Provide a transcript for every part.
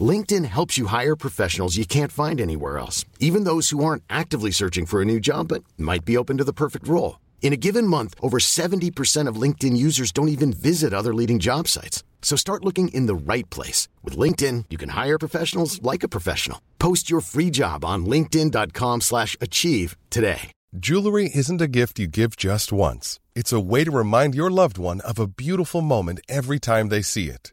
LinkedIn helps you hire professionals you can't find anywhere else, even those who aren't actively searching for a new job but might be open to the perfect role. In a given month, over 70% of LinkedIn users don't even visit other leading job sites. So start looking in the right place. With LinkedIn, you can hire professionals like a professional. Post your free job on linkedin.com slash achieve today. Jewelry isn't a gift you give just once. It's a way to remind your loved one of a beautiful moment every time they see it.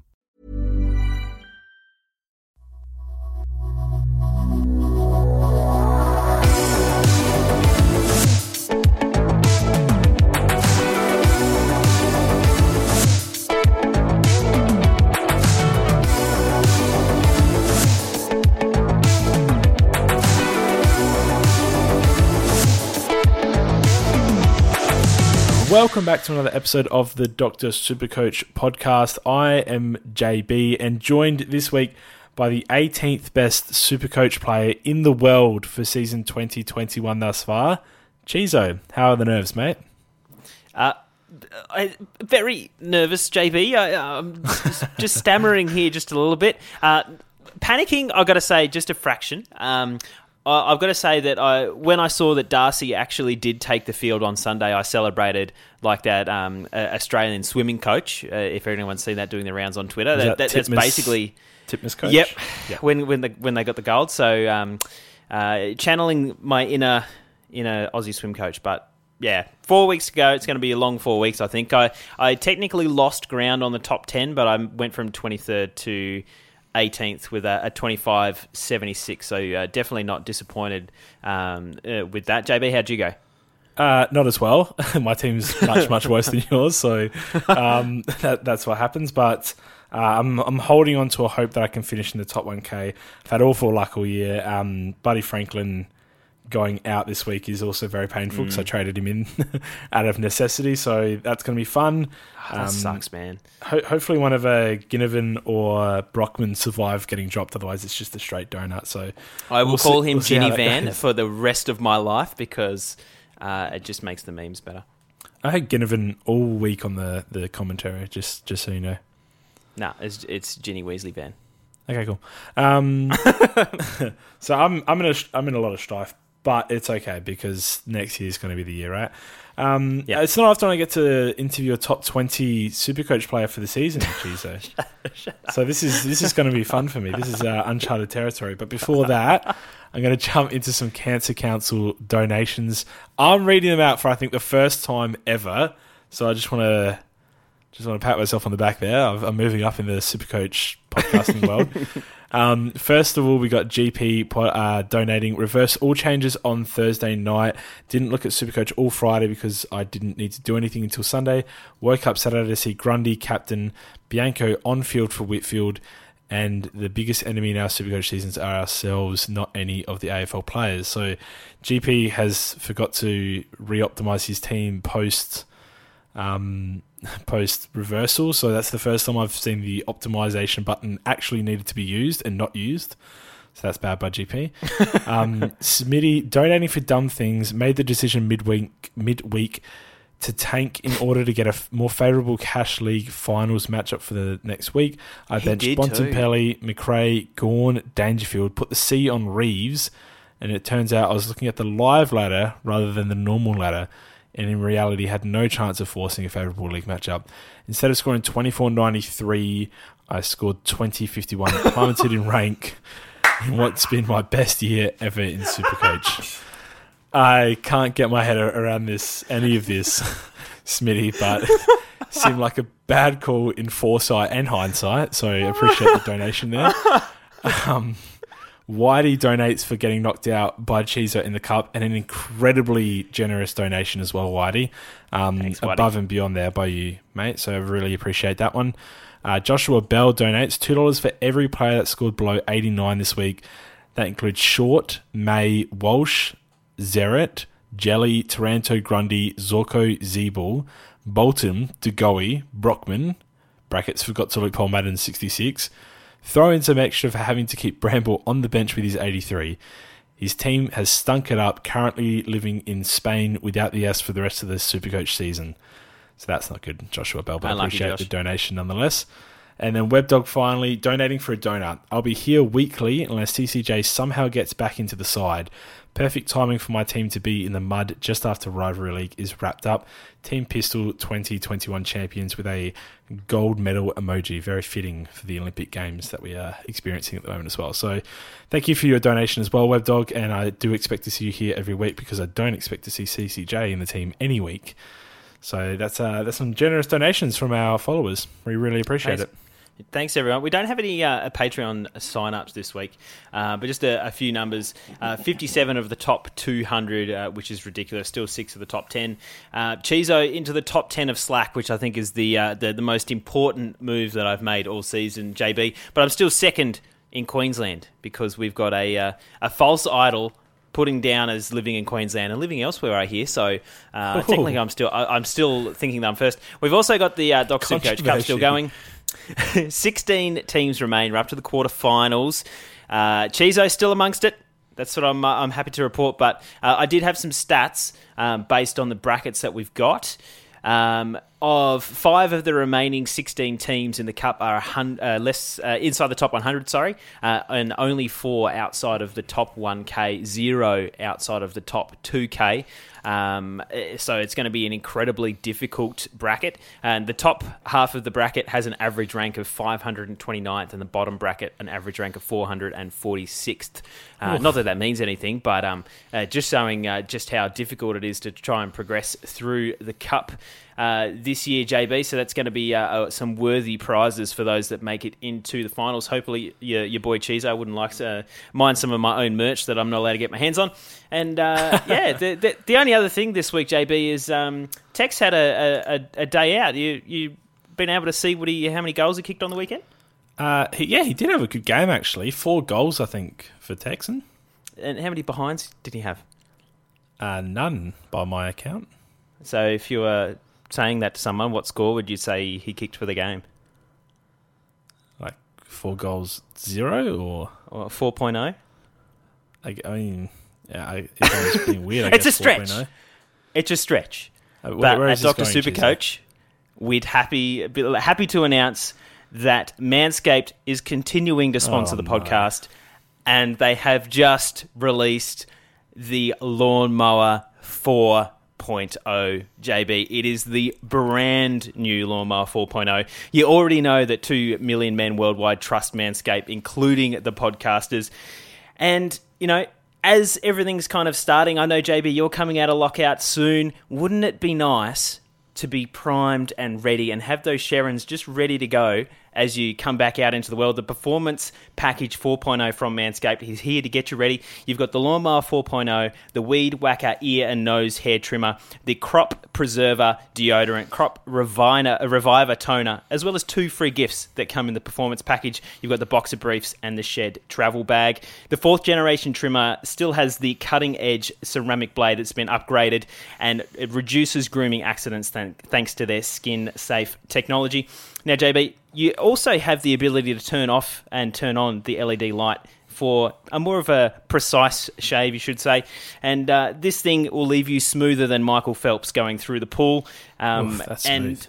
Welcome back to another episode of the Doctor Supercoach podcast. I am JB and joined this week by the 18th best Supercoach player in the world for season 2021 thus far, Chizo. How are the nerves, mate? Uh, I, very nervous, JB. I, am just, just, stammering here just a little bit. Uh, panicking, I've got to say, just a fraction. Um, I've got to say that I, when I saw that Darcy actually did take the field on Sunday, I celebrated like that um, Australian swimming coach. Uh, if anyone's seen that doing the rounds on Twitter, that, that, that's basically Titmus coach. Yep. yep. When when the when they got the gold, so um, uh, channeling my inner inner Aussie swim coach, but yeah, four weeks ago. It's going to be a long four weeks. I think I I technically lost ground on the top ten, but I went from twenty third to 18th with a, a 25.76. So uh, definitely not disappointed um, uh, with that. JB, how'd you go? Uh, not as well. My team's much much worse than yours, so um, that, that's what happens. But uh, I'm I'm holding on to a hope that I can finish in the top 1K. I've had awful luck all year. Um, Buddy Franklin going out this week is also very painful because mm. I traded him in out of necessity. So that's going to be fun. Oh, that um, sucks, man. Ho- hopefully, one of uh, Ginnivan or Brockman survive getting dropped. Otherwise, it's just a straight donut. So I will we'll call see, him we'll Ginny Van for the rest of my life because uh, it just makes the memes better. I had Ginnivan all week on the, the commentary. Just just so you know. Nah, it's it's Ginny Weasley Van. Okay, cool. Um, so I'm I'm in a I'm in a lot of strife but it's okay because next year is going to be the year, right? Um, yeah. It's not often I get to interview a top twenty Supercoach player for the season, actually. So, so this is this is going to be fun for me. This is uh, uncharted territory. But before that, I'm going to jump into some Cancer Council donations. I'm reading them out for I think the first time ever. So I just want to just want to pat myself on the back there. I'm moving up in the Supercoach podcasting world. Um, first of all, we got GP uh, donating reverse all changes on Thursday night. Didn't look at Supercoach all Friday because I didn't need to do anything until Sunday. Woke up Saturday to see Grundy captain Bianco on field for Whitfield. And the biggest enemy in our Supercoach seasons are ourselves, not any of the AFL players. So GP has forgot to re-optimize his team post um, post reversal. So that's the first time I've seen the optimization button actually needed to be used and not used. So that's bad by GP. um, Smitty donating for dumb things made the decision midweek midweek to tank in order to get a more favourable cash league finals matchup for the next week. I he benched Bontempelli, Macrae, Gawn, Dangerfield, put the C on Reeves, and it turns out I was looking at the live ladder rather than the normal ladder and in reality had no chance of forcing a favourable league matchup. Instead of scoring 24.93, I scored 20.51, plummeted in rank in what's been my best year ever in Supercoach. I can't get my head around this, any of this, Smitty, but seemed like a bad call in foresight and hindsight. So appreciate the donation there. Um, Whitey donates for getting knocked out by Chizo in the cup, and an incredibly generous donation as well, Whitey. Um, Thanks, Whitey. Above and beyond there by you, mate. So I really appreciate that one. Uh, Joshua Bell donates two dollars for every player that scored below eighty nine this week. That includes Short, May, Walsh, Zeret, Jelly, Taranto, Grundy, Zorko, Ziebell, Bolton, DeGoey, Brockman, brackets forgot to look Paul Madden 66. Throw in some extra for having to keep Bramble on the bench with his 83. His team has stunk it up, currently living in Spain without the S for the rest of the Supercoach season. So that's not good, Joshua Bell, but I appreciate Josh. the donation nonetheless. And then WebDog finally donating for a donut. I'll be here weekly unless TCJ somehow gets back into the side. Perfect timing for my team to be in the mud just after Rivalry League is wrapped up. Team Pistol 2021 champions with a gold medal emoji. Very fitting for the Olympic Games that we are experiencing at the moment as well. So thank you for your donation as well, WebDog. And I do expect to see you here every week because I don't expect to see CCJ in the team any week. So that's uh, that's some generous donations from our followers. We really appreciate it. Thanks, everyone. We don't have any uh, Patreon sign-ups this week, uh, but just a, a few numbers. Uh, 57 of the top 200, uh, which is ridiculous. Still six of the top 10. Uh, Chizo into the top 10 of Slack, which I think is the, uh, the the most important move that I've made all season, JB. But I'm still second in Queensland because we've got a uh, a false idol putting down as living in Queensland and living elsewhere. I hear so. Uh, technically, I'm still I, I'm still thinking that I'm first. We've also got the uh, Doc Supercoach Cup still going. 16 teams remain. We're up to the quarterfinals. Uh, Chizo's still amongst it. That's what I'm, uh, I'm happy to report. But uh, I did have some stats um, based on the brackets that we've got. Um, of five of the remaining 16 teams in the cup are uh, less uh, inside the top 100, sorry, uh, and only four outside of the top 1K, zero outside of the top 2K. Um, eh, so it's going to be an incredibly difficult bracket. And the top half of the bracket has an average rank of 529th, and the bottom bracket an average rank of 446th. Uh, not that that means anything, but um, uh, just showing uh, just how difficult it is to try and progress through the cup. Uh, this year, JB. So that's going to be uh, uh, some worthy prizes for those that make it into the finals. Hopefully, your, your boy Cheese, I wouldn't like to mind some of my own merch that I'm not allowed to get my hands on. And uh, yeah, the, the the only other thing this week, JB, is um, Tex had a, a, a- day out. You you been able to see what he how many goals he kicked on the weekend? Uh, he, yeah, he did have a good game actually. Four goals, I think, for Texan. And how many behinds did he have? Uh, none by my account. So if you were saying that to someone, what score would you say he kicked for the game? Like four goals, zero, or Or 4.0? I, I mean, yeah, I, if I was being weird, It's a stretch. 4.0. It's a stretch. Uh, But where at Chizo? Supercoach, we'd happy happy to announce that Manscaped is continuing to sponsor Oh, the no. podcast, and they have just released the Lawnmower 4.0 JB. It is the brand new Lawnmower 4.0. You already know that two million men worldwide trust Manscaped, including the podcasters. And, you know, as everything's kind of starting, I know, JB, you're coming out of lockout soon. Wouldn't it be nice to be primed and ready and have those Sharons just ready to go as you come back out into the world? The Performance Package 4.0 from Manscaped is here to get you ready. You've got the Lawnmower 4.0, the Weed Whacker ear and nose hair trimmer, the Crop Preserver deodorant, Crop Reviver, Reviver toner, as well as two free gifts that come in the Performance Package. You've got the Boxer Briefs and the Shed Travel Bag. The fourth generation trimmer still has the cutting edge ceramic blade that's been upgraded and it reduces grooming accidents thanks to their skin safe technology. Now, JB, you also have the ability to turn off and turn on the LED light for a more of a precise shave, you should say. And uh, this thing will leave you smoother than Michael Phelps going through the pool. Um, Oof, that's and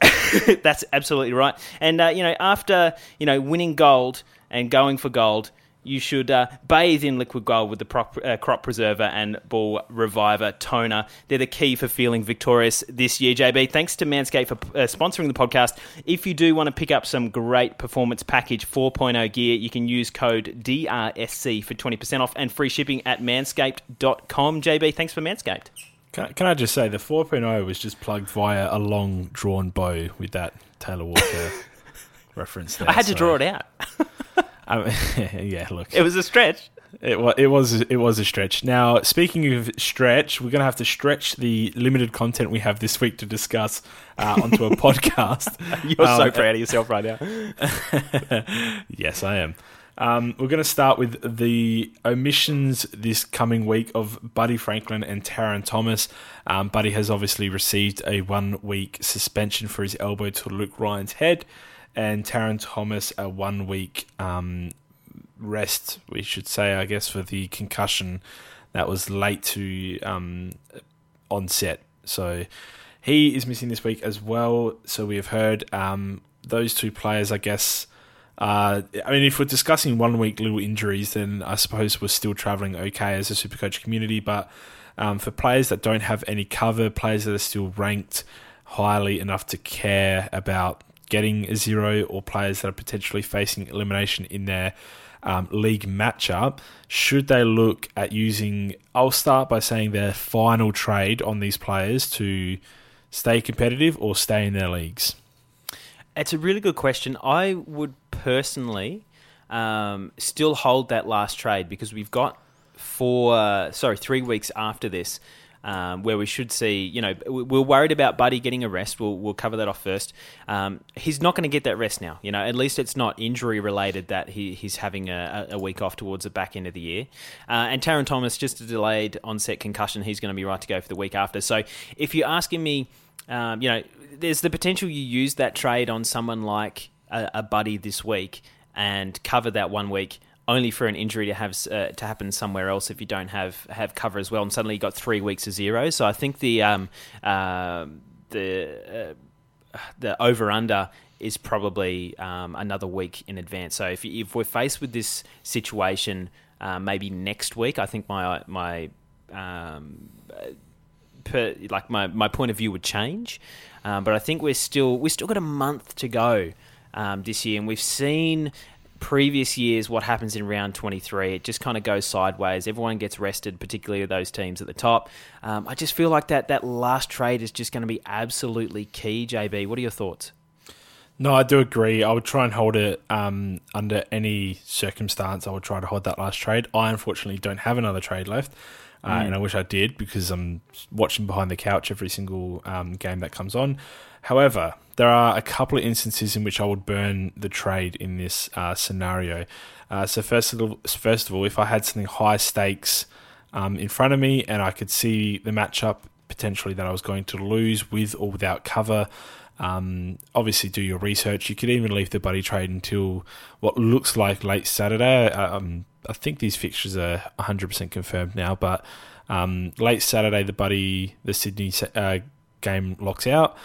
that's absolutely right. And uh, you know, after you know winning gold and going for gold, you should uh, bathe in liquid gold with the prop, uh, crop preserver and ball reviver toner. They're the key for feeling victorious this year. JB, thanks to Manscaped for uh, sponsoring the podcast. If you do want to pick up some great performance package 4.0 gear, you can use code DRSC for 20% off and free shipping at manscaped.com. JB, thanks for Manscaped. Can, can I just say the 4.0 was just plugged via a long drawn bow with that Taylor Walker reference there. I had to so- draw it out. Um, yeah, look, It was a stretch. It was it was it was a stretch. Now, speaking of stretch, we're going to have to stretch the limited content we have this week to discuss uh, onto a podcast. You're so Um, proud of yourself right now. yes, I am. Um, we're going to start with the omissions this coming week of Buddy Franklin and Tarryn Thomas. Um, Buddy has obviously received a one week suspension for his elbow to Luke Ryan's head, and Tarryn Thomas a one week um, rest, we should say, I guess, for the concussion that was late to um, onset. So he is missing this week as well. So we have heard um, those two players, I guess. Uh, I mean, if we're discussing one week little injuries, then I suppose we're still travelling okay as a Supercoach community. But um, for players that don't have any cover, players that are still ranked highly enough to care about getting a zero, or players that are potentially facing elimination in their um, league matchup, should they look at using? I'll start by saying their final trade on these players to stay competitive or stay in their leagues. It's a really good question. I would personally um, still hold that last trade because we've got four, uh, sorry, three weeks after this. Um, where we should see, you know, we- we're worried about Buddy getting a rest. We'll, we'll cover that off first. Um, he's not going to get that rest now. You know, at least it's not injury related that he, he's having a, a week off towards the back end of the year. Uh, and Tarryn Thomas, just a delayed onset concussion, he's going to be right to go for the week after. So if you're asking me, um, you know, there's the potential you use that trade on someone like a, a buddy this week and cover that one week only for an injury to have uh, to happen somewhere else if you don't have have cover as well and suddenly you got three weeks of zero so I think the um, uh, the uh, the over under is probably um, another week in advance so if, if we're faced with this situation uh, maybe next week I think my my um, per, like my, my point of view would change. Um, but I think we're still we still got a month to go um, this year, and we've seen previous years what happens in round 23 it just kind of goes sideways everyone gets rested particularly those teams at the top um, i just feel like that that last trade is just going to be absolutely key jb what are your thoughts No, I do agree. I would try and hold it um, under any circumstance. I would try to hold that last trade. I unfortunately don't have another trade left, uh, and I wish I did because I'm watching behind the couch every single um, game that comes on. However, there are a couple of instances in which I would burn the trade in this uh, scenario. Uh, so first of all, first of all, if I had something high stakes um, in front of me and I could see the matchup potentially that I was going to lose with or without cover. Um, obviously, do your research. You could even leave the buddy trade until what looks like late Saturday. Um, I think these fixtures are 100% confirmed now, but um, late Saturday, the buddy, the Sydney uh, game locks out.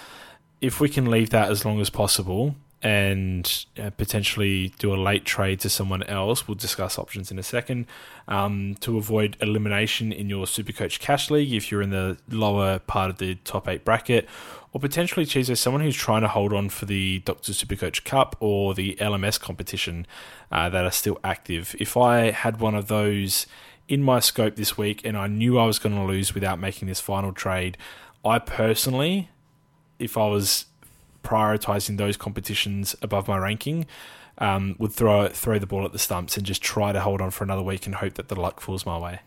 If we can leave that as long as possible and uh, potentially do a late trade to someone else, we'll discuss options in a second, um, to avoid elimination in your Supercoach Cash League if you're in the lower part of the top eight bracket, or potentially choose as someone who's trying to hold on for the Dr. Supercoach Cup or the LMS competition uh, that are still active. If I had one of those in my scope this week and I knew I was going to lose without making this final trade, I personally, if I was prioritizing those competitions above my ranking, um, would throw throw the ball at the stumps and just try to hold on for another week and hope that the luck falls my way.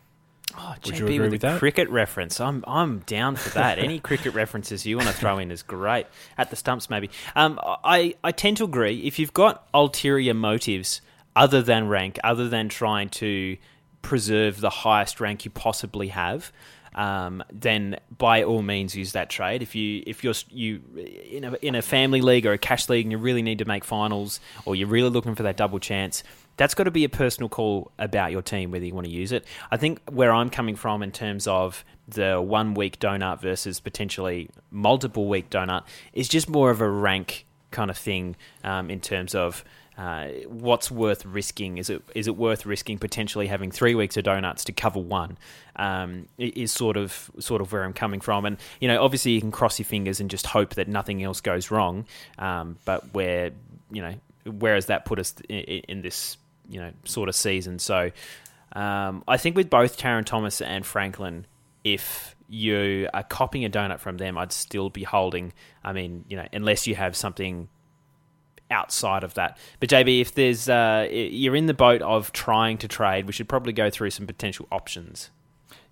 Oh, Would you agree with, with that? cricket reference. I'm I'm down for that. Any cricket references you want to throw in is great. At the stumps, maybe. Um, I I tend to agree. If you've got ulterior motives other than rank, other than trying to preserve the highest rank you possibly have, um, then by all means use that trade. If you if you're you in a in a family league or a cash league and you really need to make finals, or you're really looking for that double chance, that's got to be a personal call about your team whether you want to use it. I think where I'm coming from in terms of the one week donut versus potentially multiple week donut is just more of a rank kind of thing um, in terms of. Uh, what's worth risking? Is it is it worth risking potentially having three weeks of donuts to cover one? Um, is sort of sort of where I'm coming from, and you know, obviously you can cross your fingers and just hope that nothing else goes wrong. Um, but where you know, where has that put us in, in this you know sort of season? So um, I think with both Tarryn Thomas and Franklin, if you are copying a donut from them, I'd still be holding. I mean, you know, unless you have something outside of that. But JB, if there's uh, you're in the boat of trying to trade, we should probably go through some potential options.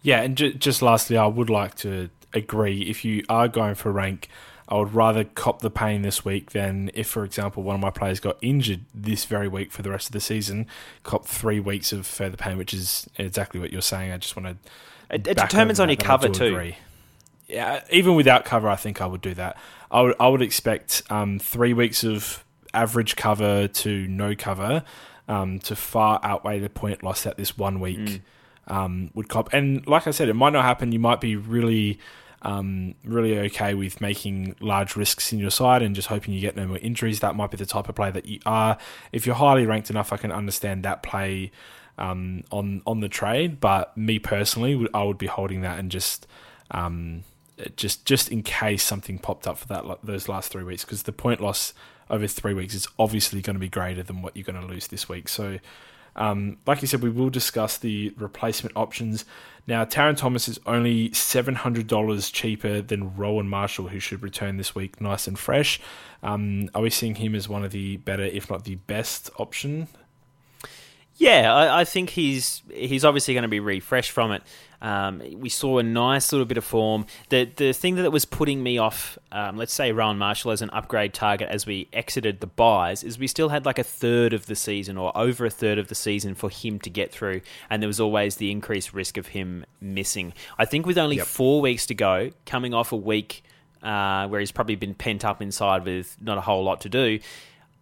Yeah, and ju- just lastly, I would like to agree if you are going for rank. I would rather cop the pain this week than if, for example, one of my players got injured this very week for the rest of the season, cop three weeks of further pain, which is exactly what you're saying. I just want to. It, it determines on your cover too. Agree. Yeah, even without cover, I think I would do that. I would I would expect um, three weeks of average cover to no cover um, to far outweigh the point loss that this one week mm. um, would cop. And like I said, it might not happen. You might be really, um, really okay with making large risks in your side and just hoping you get no more injuries. That might be the type of play that you are. If you're highly ranked enough, I can understand that play um, on on the trade. But me personally, I would be holding that and just. Um, just, just in case something popped up for that those last three weeks, because the point loss over three weeks is obviously going to be greater than what you're going to lose this week. So, um, like you said, we will discuss the replacement options. Now, Tarryn Thomas is only $700 cheaper than Rowan Marshall, who should return this week nice and fresh. Um, are we seeing him as one of the better, if not the best option? Yeah, I, I think he's he's obviously going to be refreshed from it. Um, we saw a nice little bit of form. The the thing that was putting me off, um, let's say Rowan Marshall as an upgrade target as we exited the buys, is we still had like a third of the season or over a third of the season for him to get through, and there was always the increased risk of him missing. I think with only yep. four weeks to go, coming off a week uh, where he's probably been pent up inside with not a whole lot to do.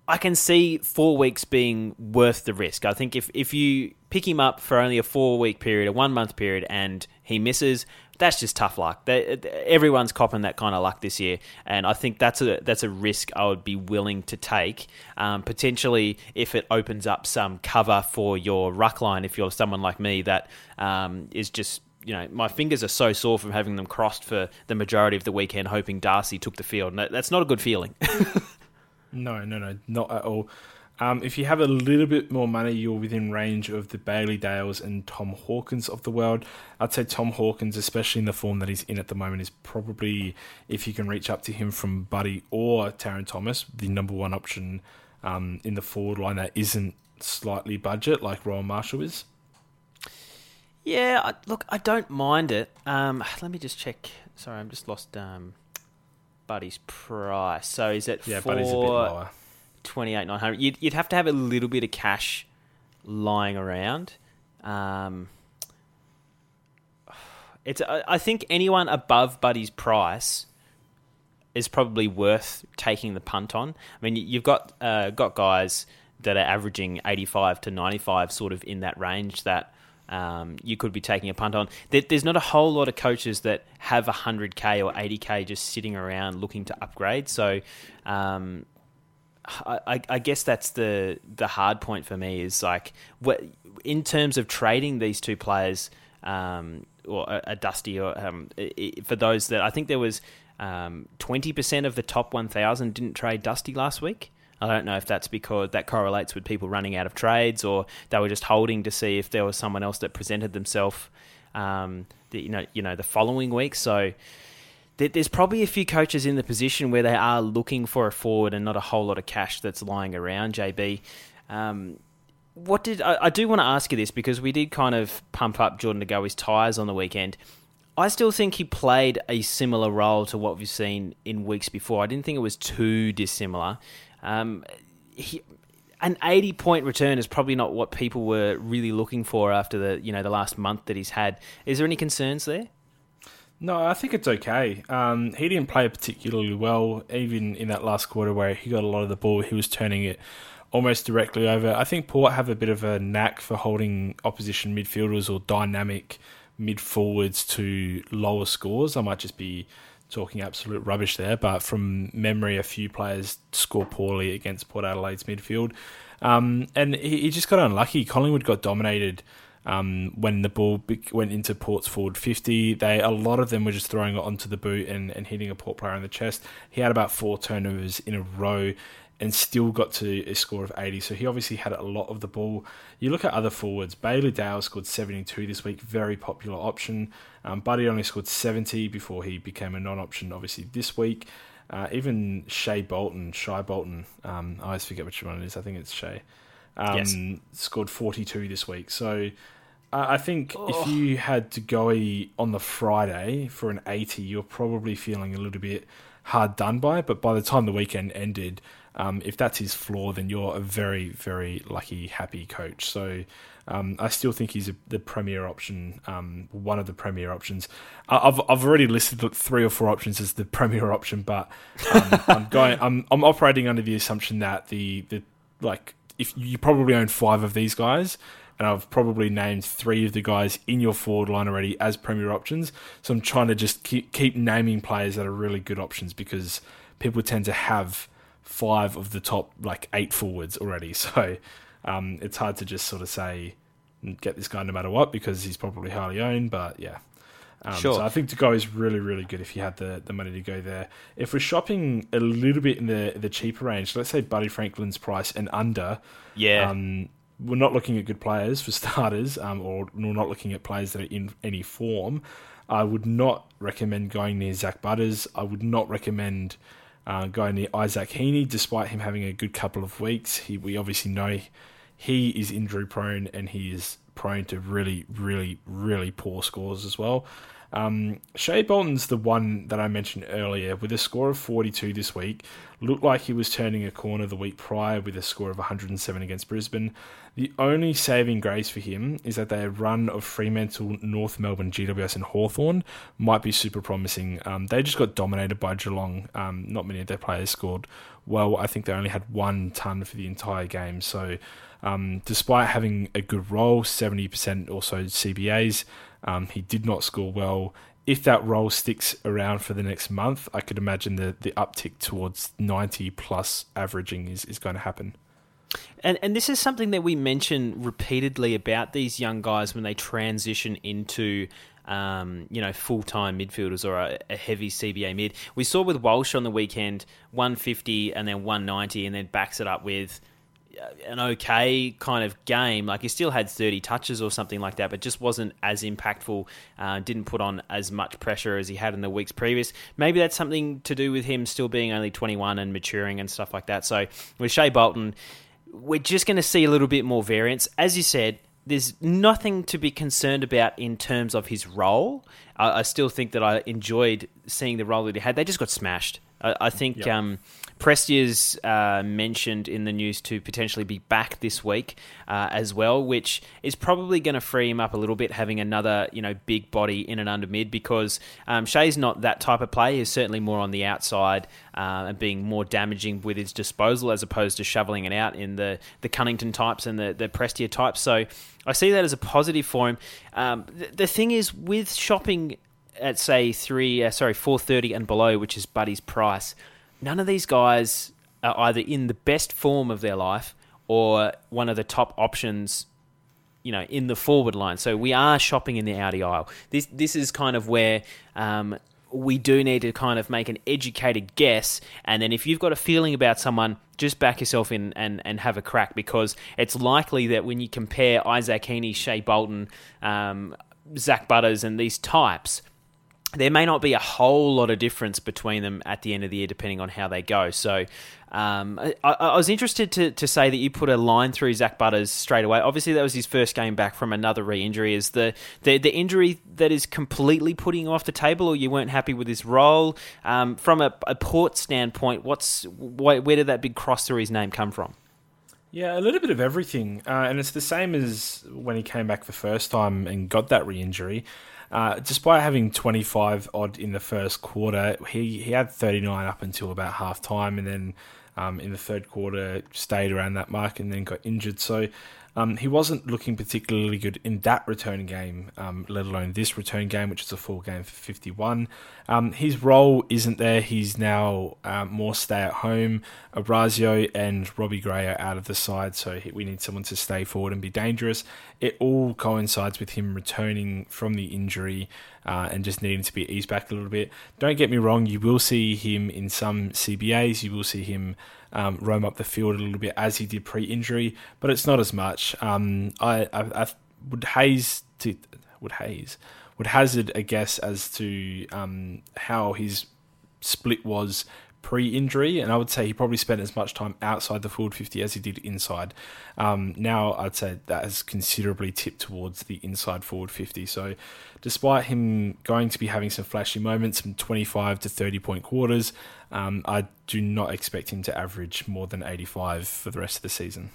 I can see four weeks being worth the risk. I think if, if you pick him up for only a four week period, a one month period, and he misses, that's just tough luck. They, everyone's copping that kind of luck this year, and I think that's a that's a risk I would be willing to take. Um, potentially, if it opens up some cover for your ruck line, if you're someone like me that um, is just you know, my fingers are so sore from having them crossed for the majority of the weekend, hoping Darcy took the field. That's not a good feeling. No, no, no, not at all. Um, if you have a little bit more money, you're within range of the Bailey Dales and Tom Hawkins of the world. I'd say Tom Hawkins, especially in the form that he's in at the moment, is probably, if you can reach up to him from Buddy or Tarryn Thomas, the number one option um, in the forward line that isn't slightly budget like Rowan Marshall is. Yeah, I, look, I don't mind it. Um, let me just check. Sorry, I'm just lost. Um, Buddy's price. So is it yeah, Buddy's a bit lower. Twenty eight nine hundred. You'd, you'd have to have a little bit of cash lying around. Um, it's I think anyone above Buddy's price is probably worth taking the punt on. I mean, you've got uh, got guys that are averaging eighty five to ninety five, sort of in that range that um, you could be taking a punt on. There's not a whole lot of coaches that have 100k or 80k just sitting around looking to upgrade. So, um, I, I, guess that's the the hard point for me is like what in terms of trading these two players, um, or a, a, Dusty, or um, for those that I think there was um, twenty percent of the top 1,000 didn't trade Dusty last week. I don't know if that's because that correlates with people running out of trades or they were just holding to see if there was someone else that presented themselves, um, the, you know, you know, the following week. So there's probably a few coaches in the position where they are looking for a forward and not a whole lot of cash that's lying around. JB, um, what did I, I do want to ask you this because we did kind of pump up Jordan De Goey's tires on the weekend. I still think he played a similar role to what we've seen in weeks before. I didn't think it was too dissimilar. Um, he, an 80 point return is probably not what people were really looking for after the you know the last month that he's had. Is there any concerns there? No, I think it's okay. Um, he didn't play particularly well, even in that last quarter where he got a lot of the ball. He was turning it almost directly over. I think Port have a bit of a knack for holding opposition midfielders or dynamic mid forwards to lower scores. I might just be talking absolute rubbish there, but from memory, a few players score poorly against Port Adelaide's midfield. Um, and he, he, just got unlucky. Collingwood got dominated um, when the ball went into Port's forward 50. They A lot of them were just throwing it onto the boot and, and hitting a Port player in the chest. He had about four turnovers in a row. And still got to a score of 80. So he obviously had a lot of the ball. You look at other forwards. Bailey Dale scored 72 this week, very popular option. Um, Buddy only scored 70 before he became a non-option. Obviously this week, uh, even Shai Bolton, Shy Bolton, um, I always forget which one it is. I think it's Shay. Um, yes. Scored 42 this week. So uh, I think oh. if you had to go on the Friday for an 80, you're probably feeling a little bit hard done by. But by the time the weekend ended, um, if that's his flaw, then you're a very, very lucky, happy coach. So um, I still think he's a, the premier option, um, one of the premier options. I've I've already listed three or four options as the premier option, but um, I'm going. I'm I'm operating under the assumption that the the like if you probably own five of these guys, and I've probably named three of the guys in your forward line already as premier options. So I'm trying to just keep keep naming players that are really good options because people tend to have five of the top like eight forwards already. So um, it's hard to just sort of say get this guy no matter what because he's probably highly owned. But yeah. Um, sure. So I think De Goey is really, really good if you had the, the money to go there. If we're shopping a little bit in the the cheaper range, let's say Buddy Franklin's price and under, yeah, um, we're not looking at good players for starters, um, or we're not looking at players that are in any form. I would not recommend going near Zak Butters. I would not recommend uh, going near Isaac Heaney, despite him having a good couple of weeks. He, we obviously know he is injury prone and he is prone to really, really, really poor scores as well. Um, Shai Bolton's the one that I mentioned earlier with a score of 42 this week. Looked like he was turning a corner the week prior with a score of 107 against Brisbane. The only saving grace for him is that their run of Fremantle, North Melbourne, GWS, and Hawthorn might be super promising. Um, they just got dominated by Geelong. Um, not many of their players scored well. I think they only had one ton for the entire game. So, um, despite having a good role, 70% also CBAs, um, he did not score well. If that role sticks around for the next month, I could imagine the, the uptick towards 90 plus averaging is, is going to happen. And and this is something that we mention repeatedly about these young guys when they transition into um, you know, full time midfielders or a, a, heavy CBA mid. We saw with Walsh on the weekend, 150 and then 190, and then backs it up with an okay kind of game. Like he still had 30 touches or something like that, but just wasn't as impactful. Uh, didn't put on as much pressure as he had in the weeks previous. Maybe that's something to do with him still being only 21 and maturing and stuff like that. So with Shai Bolton, we're just going to see a little bit more variance. As you said, there's nothing to be concerned about in terms of his role. I, I still think that I enjoyed seeing the role that he had. They just got smashed. I, I think yep. um, Prestia's uh, mentioned in the news to potentially be back this week uh, as well, which is probably going to free him up a little bit having another you know big body in and under mid because um, Shai's not that type of player. He's certainly more on the outside uh, and being more damaging with his disposal as opposed to shoveling it out in the the Cunnington types and the the Prestia types. So I see that as a positive for him. Um, the, the thing is with shopping at say three, uh, sorry, four thirty and below, which is Buddy's price none of these guys are either in the best form of their life or one of the top options you know in the forward line. So we are shopping in the Aldi aisle. This this is kind of where um, we do need to kind of make an educated guess. And then if you've got a feeling about someone just back yourself in and, and have a crack because it's likely that when you compare Isaac Heaney, Shai Bolton, um, Zak Butters and these types there may not be a whole lot of difference between them at the end of the year, depending on how they go. So, um, I, I, was interested to, to say that you put a line through Zak Butters straight away. Obviously, that was his first game back from another re-injury. Is the, the the injury that is completely putting you off the table, or you weren't happy with his role? Um, from a, a port standpoint, what's where, where did that big cross through his name come from? Yeah, a little bit of everything, uh, and it's the same as when he came back the first time and got that re-injury. Uh, despite having 25 odd in the first quarter, he, he had 39 up until about half time, and then um, in the third quarter stayed around that mark and then got injured. So um, he wasn't looking particularly good in that return game, um, let alone this return game, which is a full game for 51. Um, his role isn't there. He's now um, more stay at home. Orazio and Robbie Gray are out of the side, so we need someone to stay forward and be dangerous. It all coincides with him returning from the injury uh, and just needing to be eased back a little bit. Don't get me wrong, you will see him in some CBAs, you will see him um, roam up the field a little bit as he did pre-injury, but it's not as much. Um, I, I, I, would Hayes to would Hayes would hazard a guess as to um, how his split was pre-injury, and I would say he probably spent as much time outside the forward 50 as he did inside. Um, now I'd say that has considerably tipped towards the inside forward 50. So, despite him going to be having some flashy moments, from 25 to 30 point quarters, um, I do not expect him to average more than 85 for the rest of the season.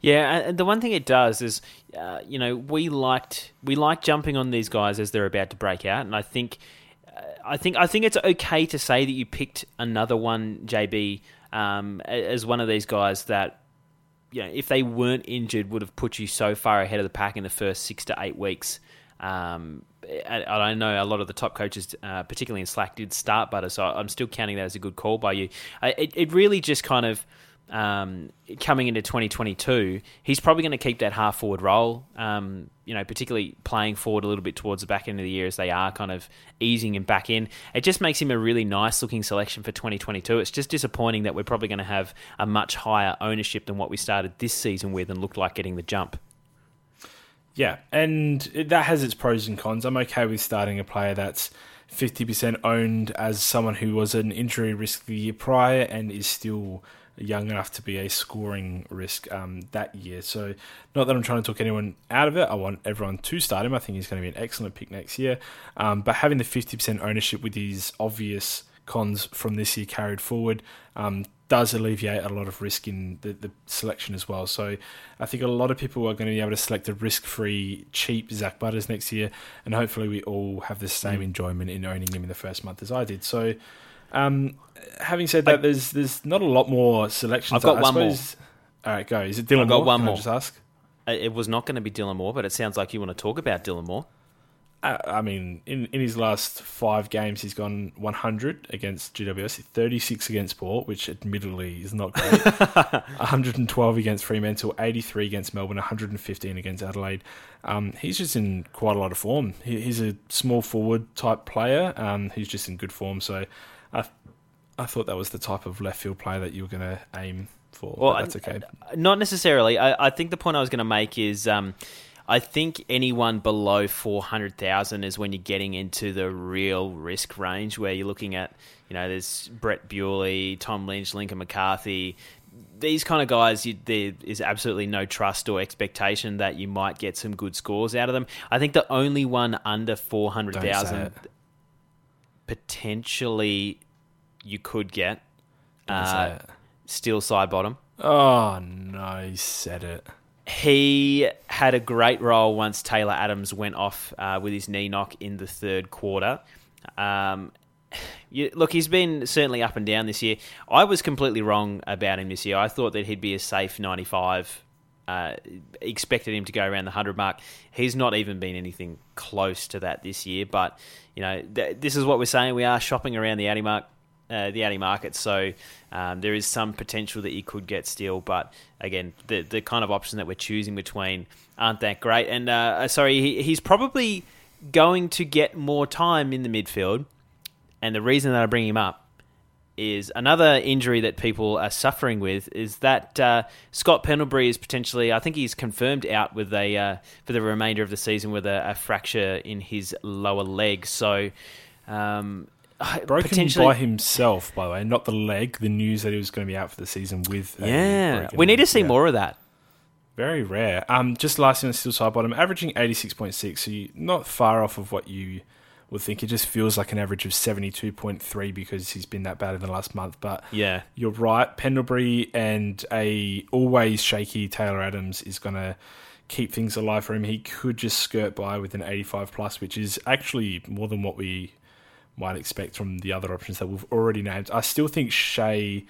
Yeah, and the one thing it does is, uh, you know, we liked we like jumping on these guys as they're about to break out, and I think I think I think it's okay to say that you picked another one, JB, um, as one of these guys that, you know, if they weren't injured, would have put you so far ahead of the pack in the first six to eight weeks. Um, I know a lot of the top coaches, uh, particularly in Slack, did start Butter, so I'm still counting that as a good call by you. It, it really just kind of um, coming into 2022, he's probably going to keep that half forward role. Um, you know, particularly playing forward a little bit towards the back end of the year as they are kind of easing him back in. It just makes him a really nice looking selection for 2022. It's just disappointing that we're probably going to have a much higher ownership than what we started this season with and looked like getting the jump. Yeah, and that has its pros and cons. I'm okay with starting a player that's 50% owned as someone who was an injury risk the year prior and is still young enough to be a scoring risk um, that year. So, not that I'm trying to talk anyone out of it. I want everyone to start him. I think he's going to be an excellent pick next year. Um, but having the 50% ownership with these obvious cons from this year carried forward um, does alleviate a lot of risk in the, the selection as well. So I think a lot of people are going to be able to select a risk-free, cheap Zak Butters next year, and hopefully we all have the same mm. enjoyment in owning him in the first month as I did. So um, having said that, I, there's there's not a lot more selections. I've got I one suppose, more. All right, go. Is it Dylan I've got Moore? one Can more. I just ask. It was not going to be Dylan Moore, but it sounds like you want to talk about Dylan Moore. I mean, in, in his last five games, he's gone 100 against GWS, 36 against Port, which admittedly is not great, 112 against Fremantle, 83 against Melbourne, 115 against Adelaide. Um, he's just in quite a lot of form. He, he's a small forward type player. Um, he's just in good form. So I, I thought that was the type of left field player that you were going to aim for. Well, that's okay. Not necessarily. I, I, think the point I was going to make is. Um, I think anyone below 400,000 is when you're getting into the real risk range where you're looking at, you know, there's Brett Bewley, Tom Lynch, Lincoln McCarthy. These kind of guys, you, there is absolutely no trust or expectation that you might get some good scores out of them. I think the only one under 400,000 potentially you could get uh, Sidebottom. Oh, no, he said it. He had a great role once Taylor Adams went off uh, with his knee knock in the third quarter. Um, you, look, he's been certainly up and down this year. I was completely wrong about him this year. I thought that he'd be a safe 95. Uh, expected him to go around the 100 mark. He's not even been anything close to that this year. But, you know, th- this is what we're saying. We are shopping around the Aldi mark uh, the Aldi market. So um, there is some potential that you could get still, but again, the the kind of option that we're choosing between aren't that great. And uh, uh, sorry, he, he's probably going to get more time in the midfield. And the reason that I bring him up is another injury that people are suffering with is that uh, Scott Pendlebury is potentially, I think he's confirmed out with a uh, for the remainder of the season with a, a fracture in his lower leg. So um, broken by himself, by the way, not the leg. The news that he was going to be out for the season with. Yeah, we need to see yeah. more of that. Very rare. Um, just last thing on Steele Sidebottom, averaging eighty six point six, so you're not far off of what you would think. It just feels like an average of seventy two point three because he's been that bad in the last month. But yeah, you're right. Pendlebury and a always shaky Taylor Adams is going to keep things alive for him. He could just skirt by with an eighty five plus, which is actually more than what we might expect from the other options that we've already named. I still think Shea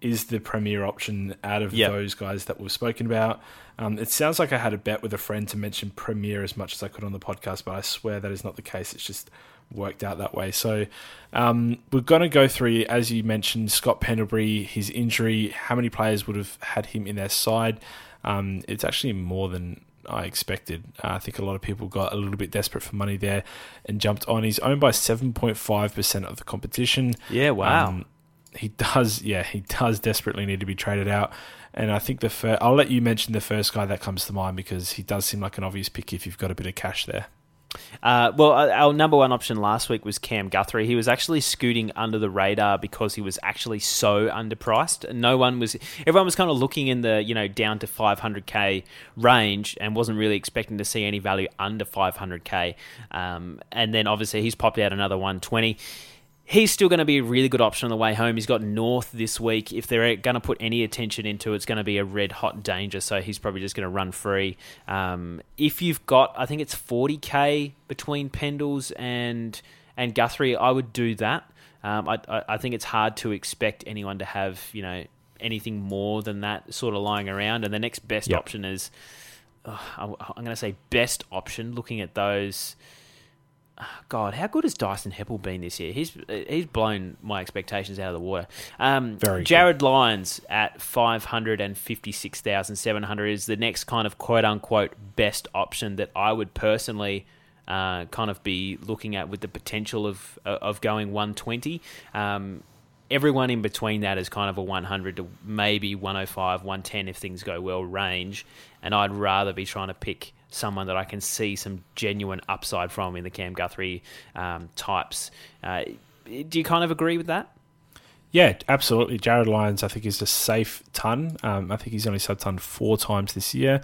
is the premier option out of yep. those guys that we've spoken about. Um, it sounds like I had a bet with a friend to mention premier as much as I could on the podcast, but I swear that is not the case. It's just worked out that way. So um, we're going to go through, as you mentioned, Scott Pendlebury, his injury, how many players would have had him in their side. Um, it's actually more than I expected. Uh, I think a lot of people got a little bit desperate for money there and jumped on. He's owned by 7.5% of the competition. Yeah, wow. Um, he does, yeah, he does desperately need to be traded out. And I think the fir- I'll let you mention the first guy that comes to mind because he does seem like an obvious pick if you've got a bit of cash there. Uh, well, our number one option last week was Cam Guthrie. He was actually scooting under the radar because he was actually so underpriced. No one was, everyone was kind of looking in the you know down to 500k range and wasn't really expecting to see any value under 500k. Um, and then obviously he's popped out another 120 he's still going to be a really good option on the way home. He's got North this week. If they're going to put any attention into it, it's going to be a red hot danger. So he's probably just going to run free. Um, if you've got, I think it's 40k between Pendles and and Guthrie, I would do that. Um, I, I, I think it's hard to expect anyone to have you know anything more than that sort of lying around. And the next best yep. option is, oh, I'm going to say best option. Looking at those God, how good has Dyson Heppell been this year? He's he's blown my expectations out of the water. Um, Very Jarryd good. Lyons at five hundred and fifty six thousand seven hundred is the next kind of quote unquote best option that I would personally uh, kind of be looking at with the potential of of going one twenty. Um, everyone in between that is kind of a 100 to maybe 105, 110 if things go well range. And I'd rather be trying to pick someone that I can see some genuine upside from in the Cam Guthrie um, types. Uh, do you kind of agree with that? Yeah, absolutely. Jarryd Lyons, I think, is a safe ton. Um, I think he's only sub ton four times this year.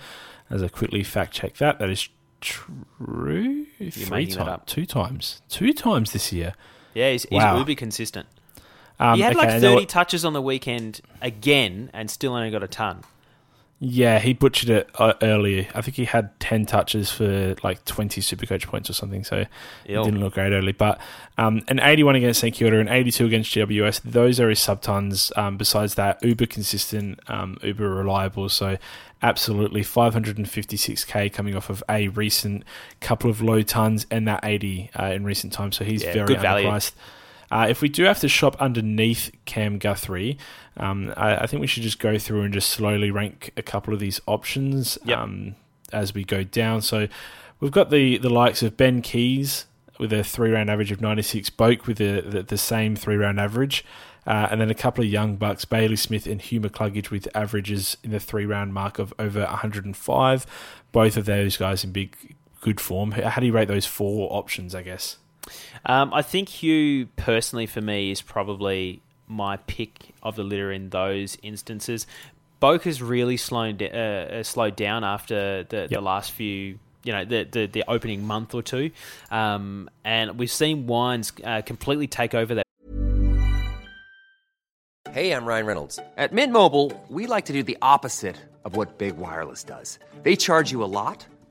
As I quickly fact check that, that is true. You're Three times, two times, two times this year. Yeah, he's, he's Wow. uber consistent. Um, he had okay, like 30 what- touches on the weekend again and still only got a ton. Yeah, he butchered it uh, earlier. I think he had 10 touches for like 20 Supercoach points or something, so it didn't look great early. But um, an 81 against St Kilda and 82 against GWS, those are his subtons. Um, besides that, uber consistent, um, uber reliable. So absolutely 556k coming off of a recent couple of low tons and that 80 uh, in recent times. So he's Yeah, very good value. Uh, if we do have to shop underneath Cam Guthrie, um, I, I think we should just go through and just slowly rank a couple of these options Yep. um, as we go down. So we've got the, the likes of Ben Keays with a three round average of 96, Boak with the, the, the same three round average. Uh, and then a couple of young bucks, Bailey Smith and Hugh McCluggage with averages in the three round mark of over 105. Both of those guys in big, good form. How do you rate those four options, I guess? Um, I think Hugh, personally, for me, is probably my pick of the litter in those instances. Boak has really slowed, uh, uh, slowed down after the, the last few, you know, the, the, the opening month or two. Um, and we've seen Wines uh, completely take over that. Hey, I'm Ryan Reynolds. At Mint Mobile, we like to do the opposite of what Big Wireless does. They charge you a lot,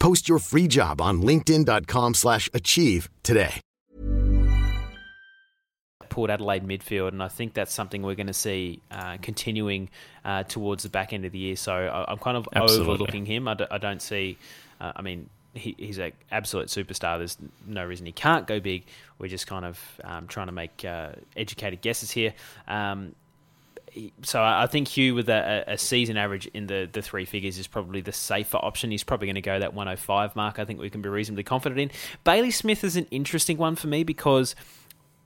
Post your free job on linkedin.com/achieve slash achieve today. Port Adelaide midfield, and I think that's something we're going to see uh, continuing uh, towards the back end of the year. So I, I'm kind of Absolutely. overlooking him. I, d- I don't see. Uh, I mean, he, he's an absolute superstar. There's no reason he can't go big. We're just kind of um, trying to make uh, educated guesses here. Um, he- so I think Hugh with a, a a season average in the, the three figures is probably the safer option. He's probably going to go that 105 mark. I think we can be reasonably confident in. Bailey Smith is an interesting one for me because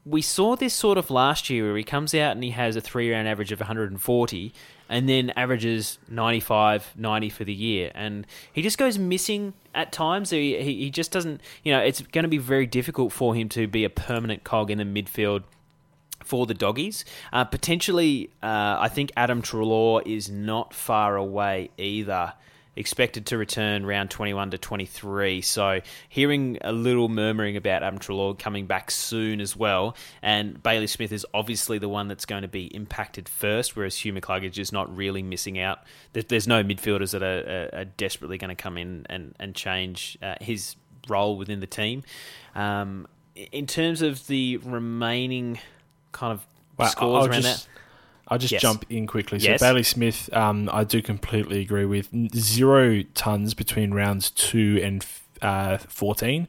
we saw this sort of last year where he comes out and he has a three round average of 140 and then averages 95, 90 for the year. And he just goes missing at times. He, he, he just doesn't, you know, it's going to be very difficult for him to be a permanent cog in the midfield for the doggies. Uh, potentially, uh, I think Adam Treloar is not far away either expected to return round 21 to 23. So, hearing a little murmuring about Adam Treloar coming back soon as well. And Bailey Smith is obviously the one that's going to be impacted first, whereas Hugh McCluggage is not really missing out. There's no midfielders that are, are desperately going to come in and, and change uh, his role within the team. Um, in terms of the remaining kind of well, scores I'll around just, that. I'll just Yes. jump in quickly. So Yes. Bailey Smith, um, I do completely agree with zero tons between rounds two and uh, fourteen.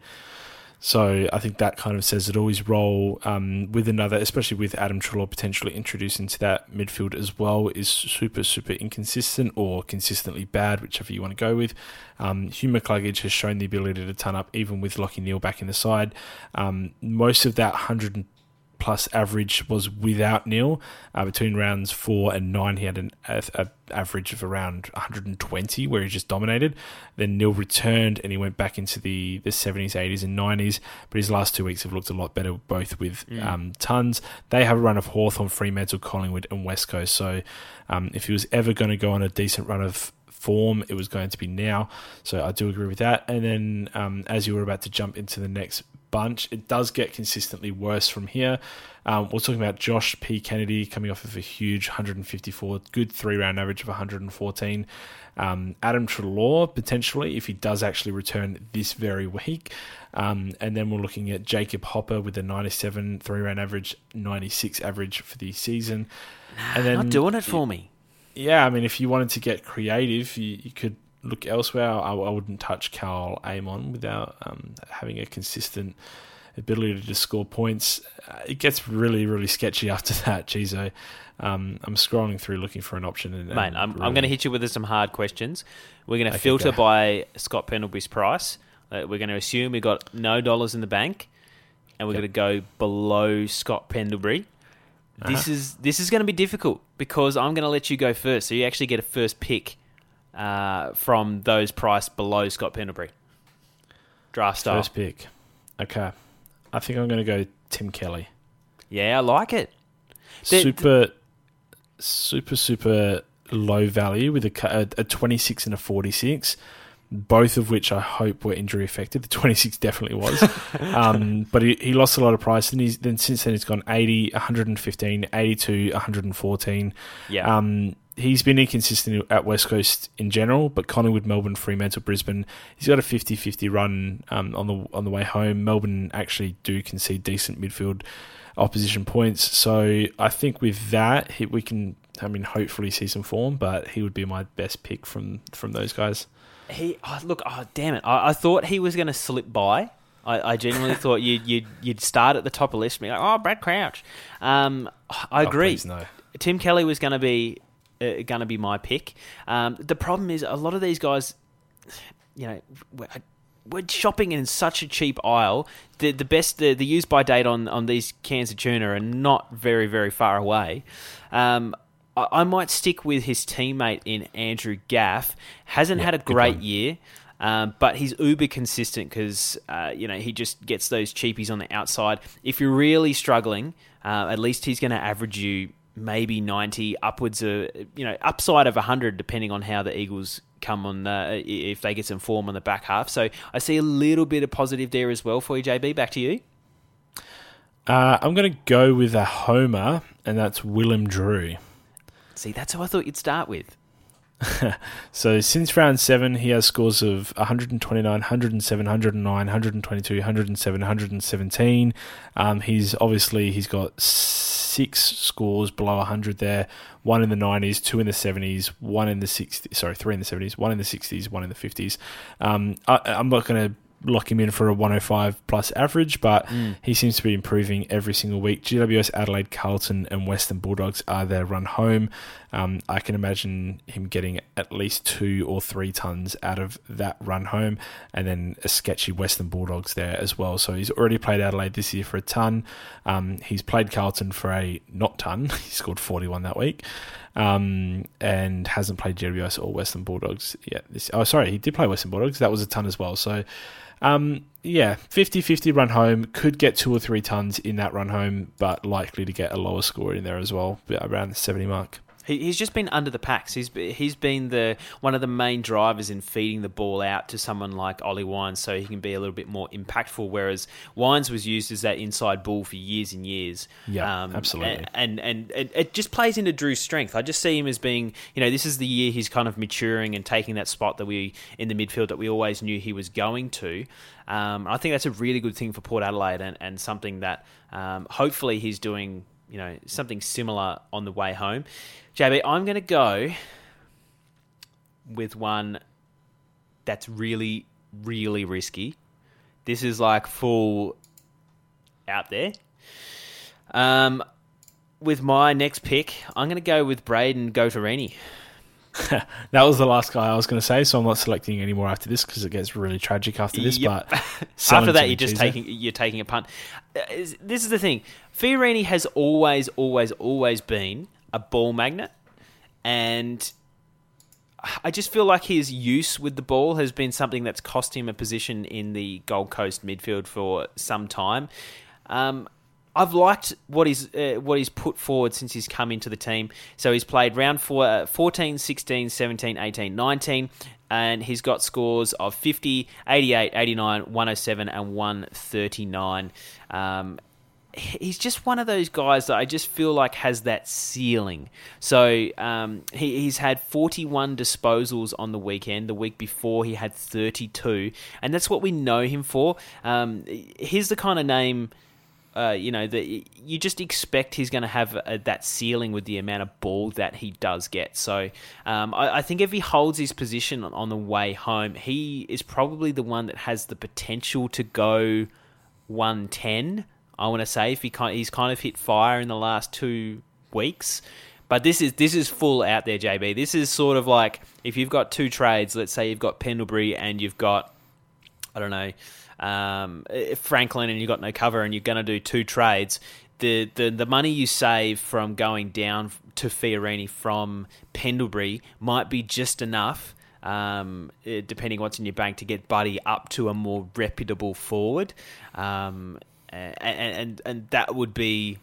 So I think that kind of says it always roll um, with another, especially with Adam Treloar potentially introduced into that midfield as well, is super super inconsistent or consistently bad, whichever you want to go with. Um, Hugh McCluggage has shown the ability to ton up even with Lachie Neale back in the side. Um, most of that hundred plus average was without Neale. Uh, between rounds four and nine, he had an a, a average of around 120, where he just dominated. Then Neale returned and he went back into the, the 70s, 80s, and 90s. But his last two weeks have looked a lot better, both with um, tons. They have a run of Hawthorn, Fremantle, Collingwood, and West Coast. So um, if he was ever going to go on a decent run of form, it was going to be now. So I do agree with that. And then um, as you were about to jump into the next bunch, it does get consistently worse from here. Um, we're talking about Josh P. Kennedy coming off of a huge 154, good three round average of 114. Um, Adam Treloar, potentially, if he does actually return this very week. Um, and then we're looking at Jacob Hopper with a 97 three round average, 96 average for the season. and then Not doing it for me. yeah, I mean, if you wanted to get creative, you, you could look elsewhere. I, I wouldn't touch Karl Amon without um, having a consistent ability to just score points. Uh, it gets really, really sketchy after that, Chizo. Um, I'm scrolling through looking for an option. And, Mate, I'm, I'm going to hit you with some hard questions. We're going to Okay, filter go. by Scott Pendlebury's price. Uh, we're going to assume we've got no dollars in the bank, and we're Yep. going to go below Scott Pendlebury. Uh-huh. This is this is going to be difficult because I'm going to let you go first, so you actually get a first pick uh, from those priced below Scott Pendlebury. Draft style. First pick. Okay. I think I'm going to go Tim Kelly. Yeah, I like it. Super, super, super low value with a, a, a 26 and a 46, both of which I hope were injury affected. The 26 definitely was. um, but he, he lost a lot of price, and he's then since then he's gone 80, 115, 82, 114. Yeah. Um, he's been inconsistent at West Coast in general, but Collingwood, Melbourne, Fremantle, Brisbane, he's got a 50-50 run um, on the on the way home. Melbourne actually do concede decent midfield opposition points, so I think with that we can. I mean, hopefully see some form, but he would be my best pick from from those guys. He oh, look, oh damn it! I, I thought he was going to slip by. I, I genuinely thought you'd, you'd you'd start at the top of the list and be like, oh, Brad Crouch. Um, I Oh, agree. please, no. Tim Kelly was going to be uh, going to be my pick. Um, the problem is a lot of these guys, you know, we're, we're shopping in such a cheap aisle. The the best the, the use by date on on these cans of tuna are not very very far away. Um, I, I might stick with his teammate in Andrew Gaff. Hasn't had a great year. Um, but he's uber consistent because uh, you know he just gets those cheapies on the outside. If you're really struggling, uh, at least he's going to average you maybe 90 upwards of you know upside of 100 depending on how the Eagles come on uh, if they get some form on the back half. So I see a little bit of positive there as well for you, JB. Back to you. Uh, I'm going to go with a homer, and that's Willem Drew. See, that's who I thought you'd start with. So since round seven, he has scores of 129, 107, 109, 122, 107, 117. Um, he's obviously he's got six scores below 100 there. One in the 90s, two in the 70s, one in the 60s. Sorry, three in the 70s, one in the 60s, one in the 50s. Um, I, I'm not going to lock him in for a 105 plus average, but he seems to be improving every single week. GWS, Adelaide, Carlton, and Western Bulldogs are their run home. Um, I can imagine him getting at least two or three tons out of that run home, and then a sketchy Western Bulldogs there as well. So he's already played Adelaide this year for a ton. Um, he's played Carlton for a not ton. he scored 41 that week. Um, and hasn't played GWS or Western Bulldogs yet. This, oh, sorry, he did play Western Bulldogs. That was a ton as well. So, um, yeah, 50 50 run home. Could get two or three tons in that run home, but likely to get a lower score in there as well, around the 70 mark. He, he's just been under the packs. He's he's been the one of the main drivers in feeding the ball out to someone like Ollie Wines, so he can be a little bit more impactful. Whereas Wines was used as that inside bull for years and years. Yeah, um, absolutely. And, and and it just plays into Drew's strength. I just see him as being, you know, this is the year he's kind of maturing and taking that spot that we in the midfield that we always knew he was going to. Um, I think that's a really good thing for Port Adelaide and, and something that um, hopefully he's doing, you know, something similar on the way home. JB, I'm going to go with one that's really, really risky. This is like full out there. Um, with my next pick, I'm going to go with Brayden Fiorini. that was the last guy I was going to say, so I'm not selecting any more after this because it gets really tragic after this. Yep. But after that, you're just taking you're taking a punt. Uh, this is the thing: Fiorini has always, always, always been a ball magnet, and I just feel like his use with the ball has been something that's cost him a position in the Gold Coast midfield for some time. Um, I've liked what he's uh, what he's put forward since he's come into the team. So he's played round four, uh, 14, 16, 17, 18, 19, and he's got scores of 50, 88, 89, 107, and 139. Um, he's just one of those guys that I just feel like has that ceiling. So um, he, he's had 41 disposals on the weekend. The week before, he had 32, and that's what we know him for. Um, he's the kind of name. Uh, you know that you just expect he's going to have a, that ceiling with the amount of ball that he does get. So um, I, I, think if he holds his position on the way home, he is probably the one that has the potential to go 110 I want to say if he kind, he's kind of hit fire in the last two weeks. But this is this is full out there, JB. This is sort of like if you've got two trades. Let's say you've got Pendlebury and you've got I don't know um, Franklin, and you've got no cover, and you're going to do two trades. The, the the money you save from going down to Fiorini from Pendlebury might be just enough um, eh, depending what's in your bank, to get Buddy up to a more reputable forward. Um, and, and and that would be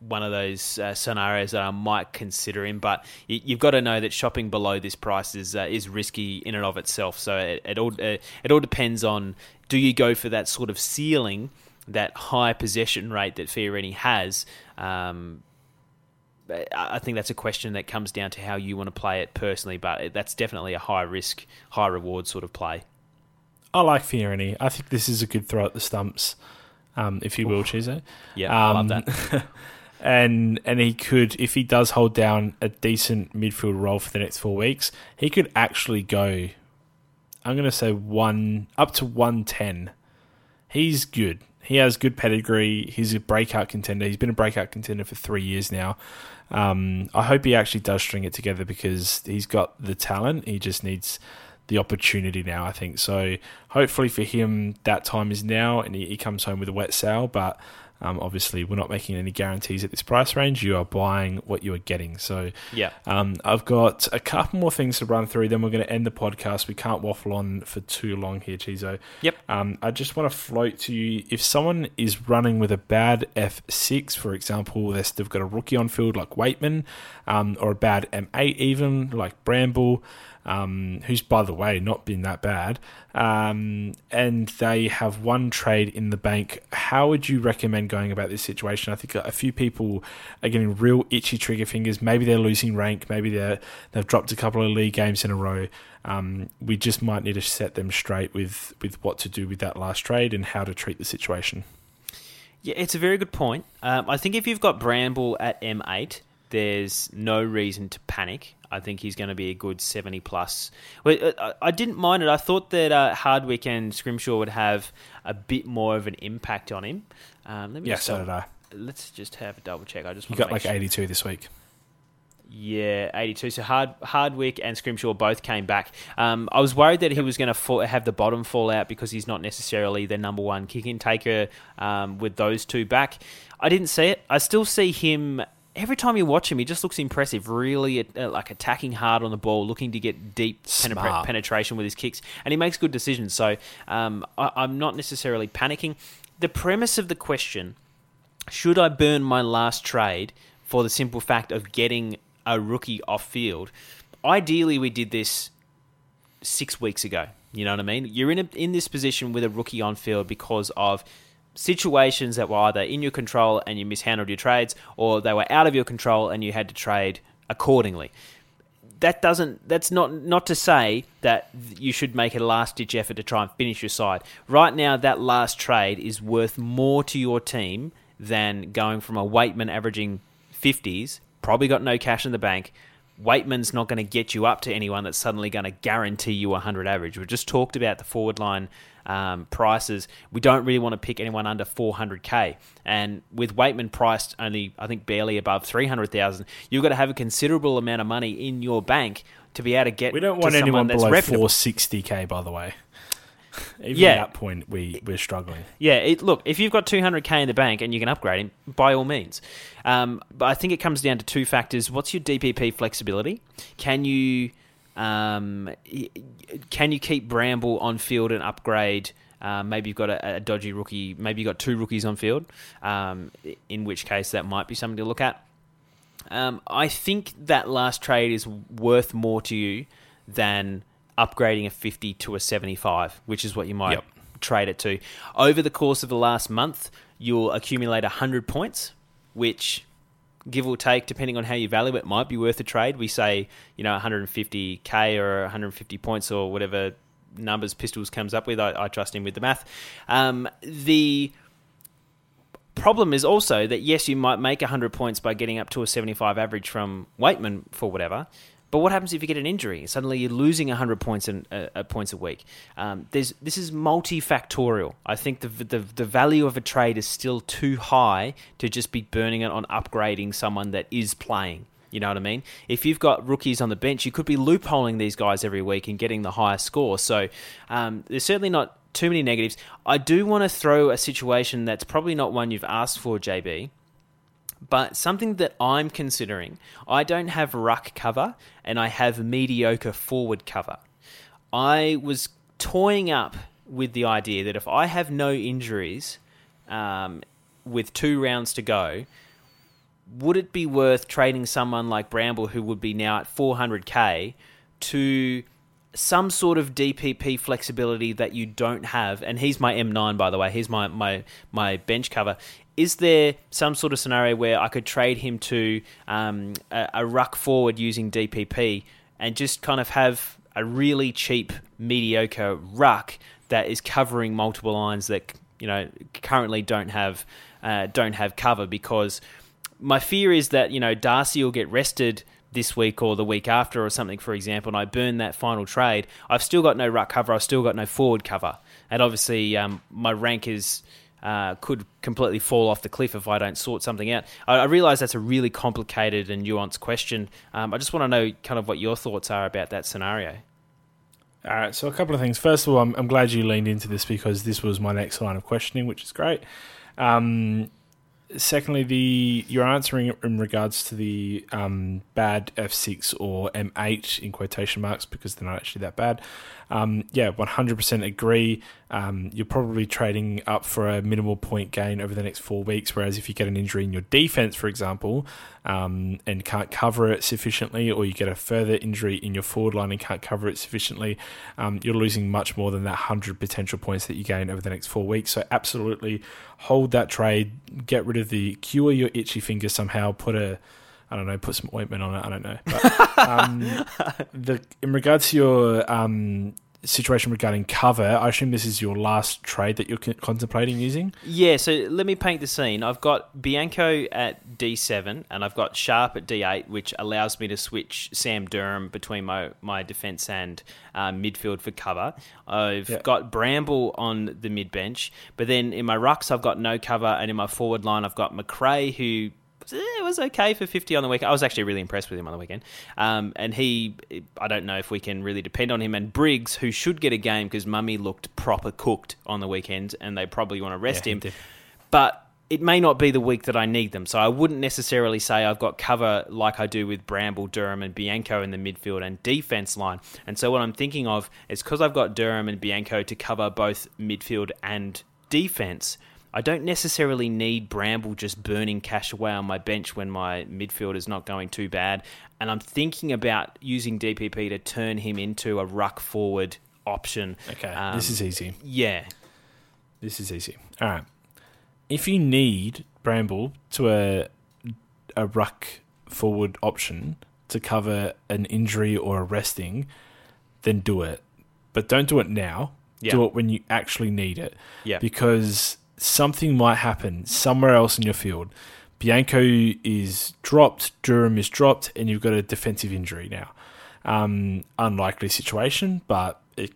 one of those uh, scenarios that I might consider him. But you, have got to know that shopping below this price is uh, is risky in and of itself. So it, it all uh, it all depends on do you go for that sort of ceiling, that high possession rate that Fiorini has. Um, I think that's a question that comes down to how you want to play it personally, but that's definitely a high risk, high reward sort of play. I like Fiorini. I think this is a good throw at the stumps um, if you will, Chizo. Yeah, um, I love um, that. and and he could, if he does hold down a decent midfield role for the next four weeks, he could actually go. I'm going to say one up to one ten. He's good. He has good pedigree. He's a breakout contender. He's been a breakout contender for three years now. Um, I hope he actually does string it together because he's got the talent. He just needs the opportunity now, I think. So hopefully for him, that time is now and he, he comes home with a wet sail. But um, obviously, we're not making any guarantees at this price range. You are buying what you are getting. So, yeah, um, I've got a couple more things to run through. Then we're going to end the podcast. We can't waffle on for too long here, Chizo. Yep. Um, I just want to float to you if someone is running with a bad F6, for example, they've got a rookie on field like Weightman, um, or a bad M8 even like Bramble um, who's by the way not been that bad, um, and they have one trade in the bank. How would you recommend going about this situation? I think a few people are getting real itchy trigger fingers. Maybe they're losing rank. Maybe they they've dropped a couple of league games in a row. Um, we just might need to set them straight with with what to do with that last trade and how to treat the situation. Yeah, it's a very good point. Um, I think if you've got Bramble at M8, there's no reason to panic. I think he's going to be a good 70 plus. I didn't mind it. I thought that uh, Hardwick and Scrimshaw would have a bit more of an impact on him. Um, let me yeah, so did I. Let's just have a double check. I just you got like sure. 82 this week. Yeah, 82. So Hard, Hardwick and Scrimshaw both came back. Um, I was worried that he was going to have the bottom fall out because he's not necessarily the number one kick in taker um, with those two back. I didn't see it. I still see him every time you watch him, he just looks impressive. Really, uh, like attacking hard on the ball, looking to get deep penetra- penetration with his kicks, and he makes good decisions. So um, I- I'm not necessarily panicking. The premise of the question: Should I burn my last trade for the simple fact of getting a rookie off field, ideally we did this six weeks ago. You know what I mean? You're in a, in this position with a rookie on field because of situations that were either in your control and you mishandled your trades, or they were out of your control and you had to trade accordingly. That doesn't. That's not not to say that you should make a last ditch effort to try and finish your side. Right now, that last trade is worth more to your team than going from a Weightman averaging fifties, probably got no cash in the bank, Weightman's not going to get you up to anyone that's suddenly going to guarantee you a 100 average. We've just talked about the forward line um, prices. We don't really want to pick anyone under 400k. And with Weightman priced only, I think, barely above 300,000, you've got to have a considerable amount of money in your bank to be able to get. We don't want anyone below 460k, by the way. Even yeah. at that point, we, we're struggling. Yeah, it, look, if you've got 200k in the bank and you can upgrade him, by all means. Um, but I think it comes down to two factors. What's your DPP flexibility? Can you um, can you keep Bramble on field and upgrade? Um, maybe you've got a, a, dodgy rookie. Maybe you've got two rookies on field, um, in which case that might be something to look at. Um, I think that last trade is worth more to you than upgrading a 50 to a 75, which is what you might yep. trade it to. Over the course of the last month, you'll accumulate 100 points, which give or take, depending on how you value it, might be worth a trade. We say, you know, 150k or 150 points or whatever numbers Pistols comes up with. I, I trust him with the math. Um, the problem is also that yes, you might make 100 points by getting up to a 75 average from Weightman for whatever, but what happens if you get an injury? Suddenly you're losing 100 points in, uh, uh, points a week. Um, there's, this is multifactorial. I think the, the, the value of a trade is still too high to just be burning it on upgrading someone that is playing. You know what I mean? If you've got rookies on the bench, you could be loopholing these guys every week and getting the highest score. So um, there's certainly not too many negatives. I do want to throw a situation that's probably not one you've asked for, JB but something that I'm considering, I don't have ruck cover and I have mediocre forward cover. I was toying up with the idea that if I have no injuries um, with two rounds to go, would it be worth trading someone like Bramble, who would be now at 400k, to some sort of DPP flexibility that you don't have? And he's my M9, by the way. He's my my my bench cover is there some sort of scenario where I could trade him to um, a, a, ruck forward using DPP and just kind of have a really cheap, mediocre ruck that is covering multiple lines that you know currently don't have uh, don't have cover because my fear is that you know Darcy will get rested this week or the week after or something, for example, and I burn that final trade. I've still got no ruck cover. I've still got no forward cover, and obviously um, my rank is uh, could completely fall off the cliff if I don't sort something out. I, I realize that's a really complicated and nuanced question. Um, I just want to know kind of what your thoughts are about that scenario. All right, so a couple of things. First of all, I'm, I'm glad you leaned into this because this was my next line of questioning, which is great. Um, secondly, the you're answering in regards to the um, bad F6 or M8 in quotation marks because they're not actually that bad. Um, yeah, 100% agree. Um, you're probably trading up for a minimal point gain over the next four weeks. Whereas if you get an injury in your defense, for example, um, and can't cover it sufficiently, or you get a further injury in your forward line and can't cover it sufficiently, um, you're losing much more than that 100 potential points that you gain over the next four weeks. So absolutely hold that trade, get rid of the cure your itchy finger somehow, put a I don't know, put some ointment on it. I don't know. But, um, the, in regards to your um, situation regarding cover, I assume this is your last trade that you're contemplating using. Yeah. So let me paint the scene. I've got Bianco at D7, and I've got Sharp at D8, which allows me to switch Sam Durham between my my defense and uh, midfield for cover. I've got Bramble on the mid bench, but then in my rucks I've got no cover, and in my forward line I've got Macrae who it was okay for 50 on the weekend. I was actually really impressed with him on the weekend. Um, and he, I don't know if we can really depend on him. And Briggs, who should get a game because Mummy looked proper cooked on the weekend and they probably want to rest yeah, him. But it may not be the week that I need them. So I wouldn't necessarily say I've got cover like I do with Bramble, Durham, and Bianco in the midfield and defense line. And so what I'm thinking of is because I've got Durham and Bianco to cover both midfield and defense, I don't necessarily need Bramble just burning cash away on my bench when my midfield is not going too bad. And I'm thinking about using DPP to turn him into a ruck forward option. Okay, Um, this is easy. Yeah. This is easy. All right. If you need Bramble to a a ruck forward option to cover an injury or a resting, then do it. But don't do it now. Yeah. Do it when you actually need it. Yeah. Because something might happen somewhere else in your field. Bianco is dropped, Durham is dropped, and you've got a defensive injury now. Um, unlikely situation, but it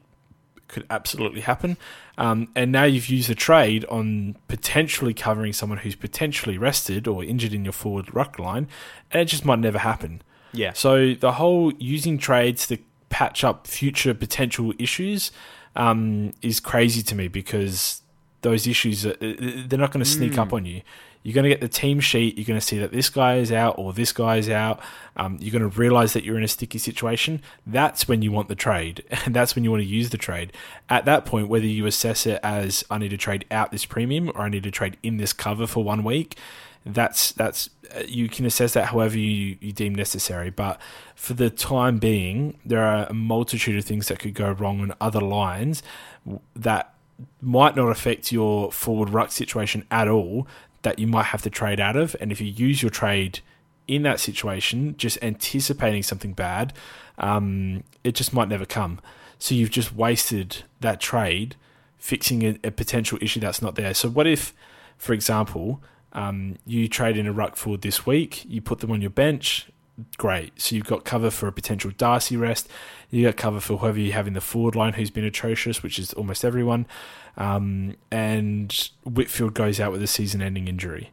could absolutely happen. Um, and now you've used the trade on potentially covering someone who's potentially rested or injured in your forward ruck line, and it just might never happen. Yeah. So the whole using trades to patch up future potential issues um, is crazy to me because those issues. They're not going to sneak up on you. You're going to get the team sheet. You're going to see that this guy is out or this guy is out. Um, you're going to realize that you're in a sticky situation. That's when you want the trade, and that's when you want to use the trade. At that point, whether you assess it as I need to trade out this premium or I need to trade in this cover for one week, that's that's uh, you can assess that however you, you deem necessary. But for the time being, there are a multitude of things that could go wrong on other lines that might not affect your forward ruck situation at all. That you might have to trade out of, and if you use your trade in that situation, just anticipating something bad, um, it just might never come. So you've just wasted that trade fixing a, a potential issue that's not there. So what if, for example, um, you trade in a ruck forward this week, you put them on your bench, great. So you've got cover for a potential Darcy rest. You got cover for whoever you have in the forward line who's been atrocious, which is almost everyone. Um, and Whitfield goes out with a season-ending injury.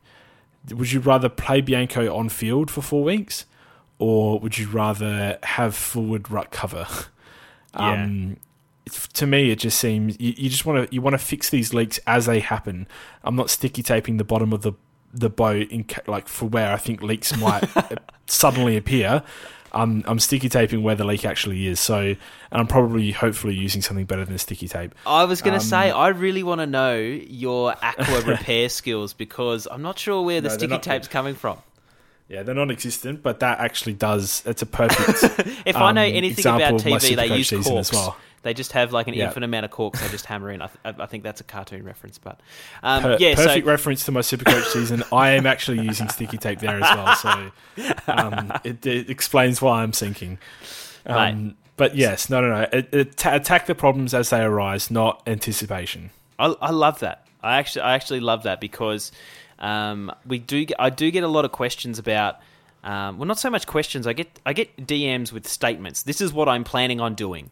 Would you rather play Bianco on field for four weeks, or would you rather have forward ruck cover? Yeah. Um, to me, it just seems you, you just want to you want to fix these leaks as they happen. I'm not sticky taping the bottom of the the boat in like for where I think leaks might suddenly appear. I'm I'm sticky taping where the leak actually is. So, and I'm probably hopefully using something better than sticky tape. I was going to Um, say, I really want to know your aqua repair skills because I'm not sure where the No, sticky tape's good. coming from. Yeah, they're non-existent, but that actually does. It's a perfect. If I know um, anything about TV, they Supercoach use season corks. as well. They just have like an Yeah. infinite amount of corks they just hammer in. I, th- I think that's a cartoon reference, but um, Per- yeah. perfect so reference to my Supercoach season. I am actually using sticky tape there as well, so um, it, it explains why I'm sinking. Um, Mate. but yes, no, no, no. It, it, ta- attack the problems as they arise, not anticipation. I, I love that. I actually, I actually love that because um, we do. Get, I do get a lot of questions about. Um, well, not so much questions. I get, I get DMs with statements. This is what I'm planning on doing.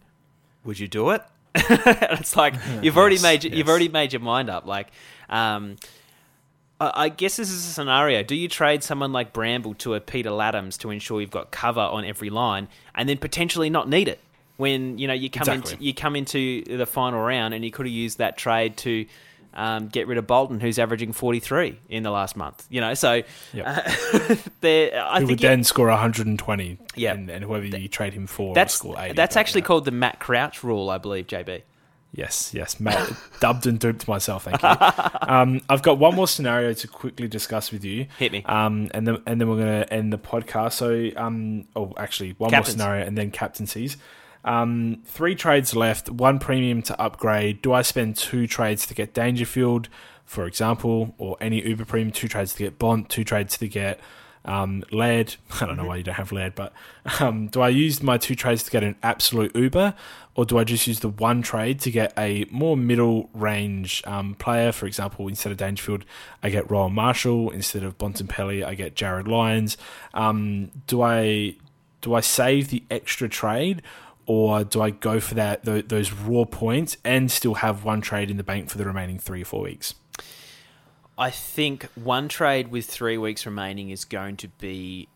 Would you do it? it's like you've already Yes, made, your- you've already made your mind up. Like, um, I I guess this is a scenario. Do you trade someone like Bramble to a Peter Ladhams to ensure you've got cover on every line, and then potentially not need it when you know you come Exactly. into you come into the final round, and you could have used that trade to um, get rid of Bolton, who's averaging forty three in the last month. You know, so Yep. uh. I Who think would then score 120, Yeah. and, and whoever you trade him for that's score 80. that's actually called the Matt Crouch rule, I believe. JB. Yes, yes, Matt, dubbed and duped myself. Thank you. Um, I've got one more scenario to quickly discuss with you. Hit me. Um, and then and then we're going to end the podcast. So, um, oh, actually, one Captains. more scenario, and then captaincies. Um, three trades left. One premium to upgrade. Do I spend two trades to get Dangerfield, for example, or any Uber premium? Two trades to get Bont. Two trades to get um. I don't know why you don't have Laird, but um, do I use my two trades to get an absolute Uber, or do I just use the one trade to get a more middle range um, player? For example, instead of Dangerfield, I get Rowan Marshall. Instead of Bontempelli, I get Jarryd Lyons. Um, do I do I save the extra trade? Or do I go for that tho- those raw points and still have one trade in the bank for the remaining three or four weeks? I think one trade with three weeks remaining is going to be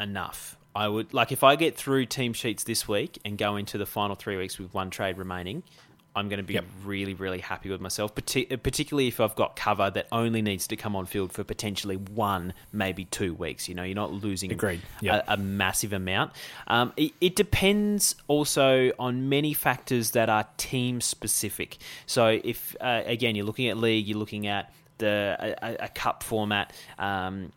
enough. I would like if I get through team sheets this week and go into the final three weeks with one trade remaining. I'm going to be Yep. really, really happy with myself, parti- particularly if I've got cover that only needs to come on field for potentially one, maybe two weeks. You know, you're not losing Agreed. Yep. a, a massive amount. Um, it, it depends also on many factors that are team specific. So, if uh, again you're looking at league, you're looking at the a, a cup format. Um,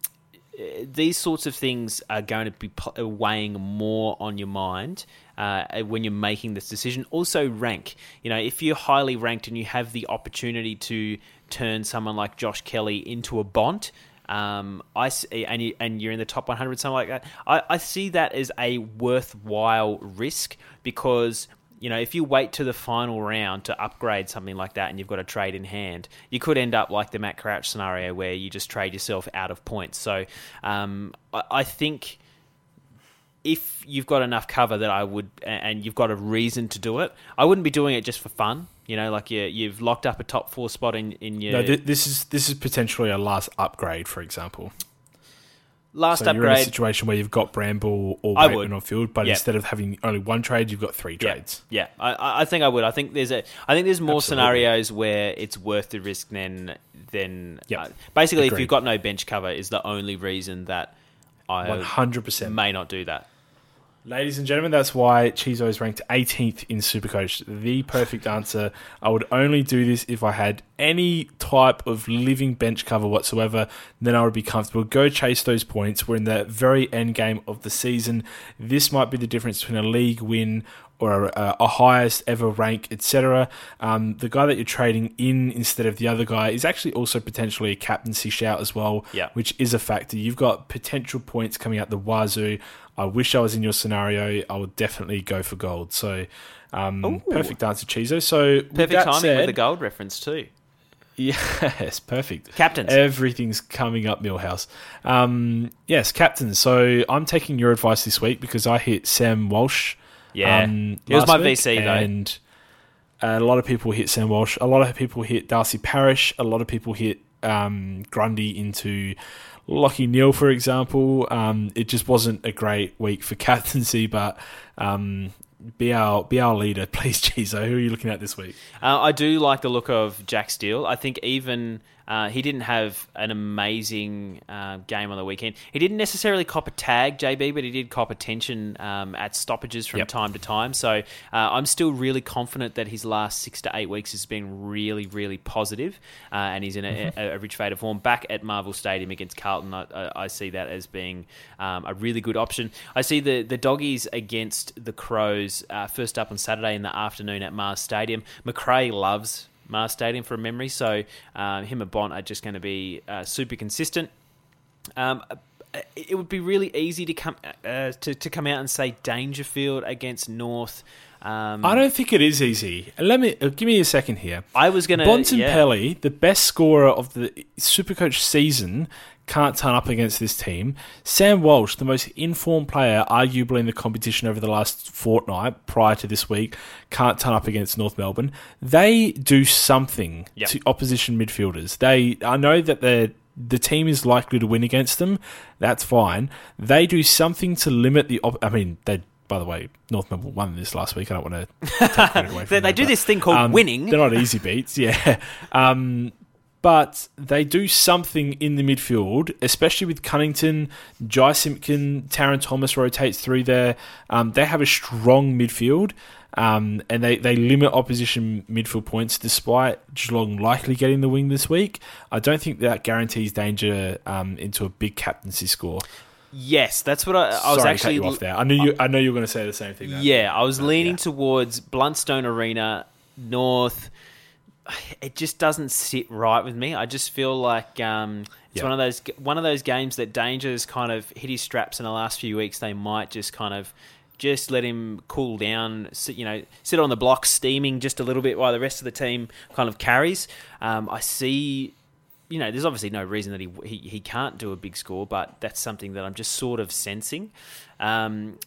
these sorts of things are going to be weighing more on your mind uh, when you're making this decision. Also, rank. You know, if you're highly ranked and you have the opportunity to turn someone like Josh Kelly into a Bont, um, I see, and, you, and you're in the top 100, something like that. I, I see that as a worthwhile risk because you know, if you wait to the final round to upgrade something like that and you've got a trade in hand, you could end up like the Matt Crouch scenario where you just trade yourself out of points. So um, I, think if you've got enough cover that I would, and you've got a reason to do it, I wouldn't be doing it just for fun. You know, like you, you've locked up a top four spot in, in your. No, this is this is potentially a last upgrade, for example. Last so upgrade. You're in a situation where you've got Bramble or I Weightman on field, but yep. instead of having only one trade, you've got three trades. Yeah, yeah. I, I think I would. I think there's a. I think there's more Absolutely. scenarios where it's worth the risk than than. Yep. Uh, basically, Agreed. if you've got no bench cover, is the only reason that I 100% may not do that. Ladies and gentlemen, that's why Chizo is ranked 18th in Supercoach. The perfect answer. I would only do this if I had any type of living bench cover whatsoever. Then I would be comfortable. Go chase those points. We're in the very end game of the season. This might be the difference between a league win or a, a highest ever rank, etc. Um, the guy that you're trading in instead of the other guy is actually also potentially a captaincy shout as well, yeah. which is a factor. You've got potential points coming out the wazoo. I wish I was in your scenario. I would definitely go for gold. So, um, perfect answer, Chizo. So, perfect timing said, with the gold reference too. Yes, perfect. Captains. Everything's coming up, Milhouse. Um, yes, captains. So I'm taking your advice this week because I hit Sam Walsh. Yeah, um, it was my VC though, and a lot of people hit Sam Walsh. A lot of people hit Darcy Parish. A lot of people hit um, Grundy into Lachie Neale, for example. Um, it just wasn't a great week for captaincy, but um, be our be our leader, please, Chizo. Who are you looking at this week? Uh, I do like the look of Jack Steele. I think even uh, he didn't have an amazing uh, game on the weekend. He didn't necessarily cop a tag, JB, but he did cop attention um, at stoppages from yep. time to time. So uh, I'm still really confident that his last six to eight weeks has been really, really positive, uh, and he's in a, mm-hmm. a, a, rich fate of form. Back at Marvel Stadium against Carlton, I, I see that as being um, a really good option. I see the, the doggies against the Crows uh, first up on Saturday in the afternoon at Mars Stadium. Macrae loves Mars Stadium from memory. So um, him and Bont are just going to be uh, super consistent. Um, it would be really easy to come uh, to, to come out and say Dangerfield against North. Um, I don't think it is easy. Let me uh, give me a second here. I was going to Bontempelli, yeah. the best scorer of the Supercoach season, can't turn up against this team. Sam Walsh, the most informed player, arguably in the competition over the last fortnight prior to this week, can't turn up against North Melbourne. They do something yep. to opposition midfielders. They, I know that they're the team is likely to win against them. That's fine. They do something to limit the. Op- I mean, they. By the way, North Melbourne won this last week. I don't want to take credit away from they, them, do this thing called um, winning. They're not easy beats, yeah. Um, but they do something in the midfield, especially with Cunnington, Jy Simpkin, Tarryn Thomas rotates through there. Um, they have a strong midfield, um, and they, they limit opposition midfield points despite Geelong likely getting the wing this week. I don't think that guarantees danger um, into a big captaincy score. Yes, that's what I, I was actually. Cut you off there. I knew you. I know you were going to say the same thing. Yeah, I was leaning yeah. towards Blundstone Arena North it just doesn't sit right with me. I just feel like um, it's one of those one of those games that Danger's kind of hit his straps in the last few weeks. They might just kind of just let him cool down, sit, you know, sit on the block steaming just a little bit while the rest of the team kind of carries. Um, I see. You know, there's obviously no reason that he, he he can't do a big score, but that's something that I'm just sort of sensing. Um,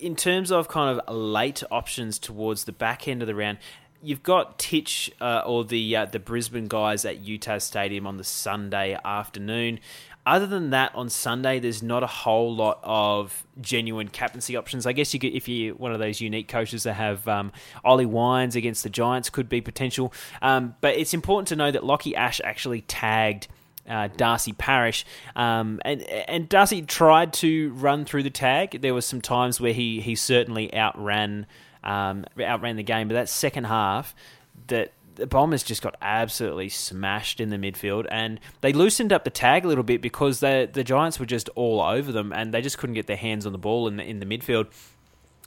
in terms of kind of late options towards the back end of the round, you've got Titch uh, or the uh, the Brisbane guys at UTAS Stadium on the Sunday afternoon. Other than that, on Sunday, there's not a whole lot of genuine captaincy options. I guess you could, if you're one of those unique coaches that have um, Ollie Wines against the Giants, could be potential. Um, but it's important to know that Lachie Ash actually tagged. Uh, Darcy Parish, um, and and Darcy tried to run through the tag. There was some times where he he certainly outran um, outran the game. But that second half, that the Bombers just got absolutely smashed in the midfield, and they loosened up the tag a little bit because the the Giants were just all over them, and they just couldn't get their hands on the ball in the in the midfield.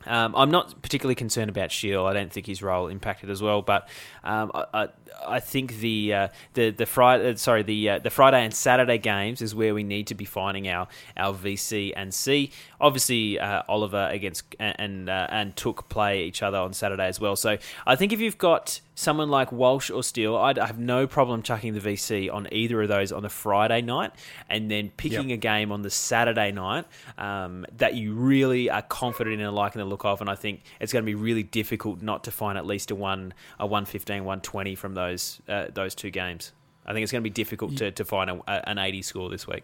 Um, I'm not particularly concerned about Shield. I don't think his role impacted as well, but um, I, I, I, think the uh, the the Friday uh, sorry the uh, the Friday and Saturday games is where we need to be finding our our VC and C. Obviously, uh, Oliver against and uh, and Touk play each other on Saturday as well. So I think if you've got someone like Walsh or Steele, I'd have no problem chucking the VC on either of those on the Friday night, and then picking yep. a game on the Saturday night um, that you really are confident in and liking the look of. And I think it's going to be really difficult not to find at least a one a 115, 120 from those uh, those two games. I think it's going to be difficult to, to find a, an 80 score this week.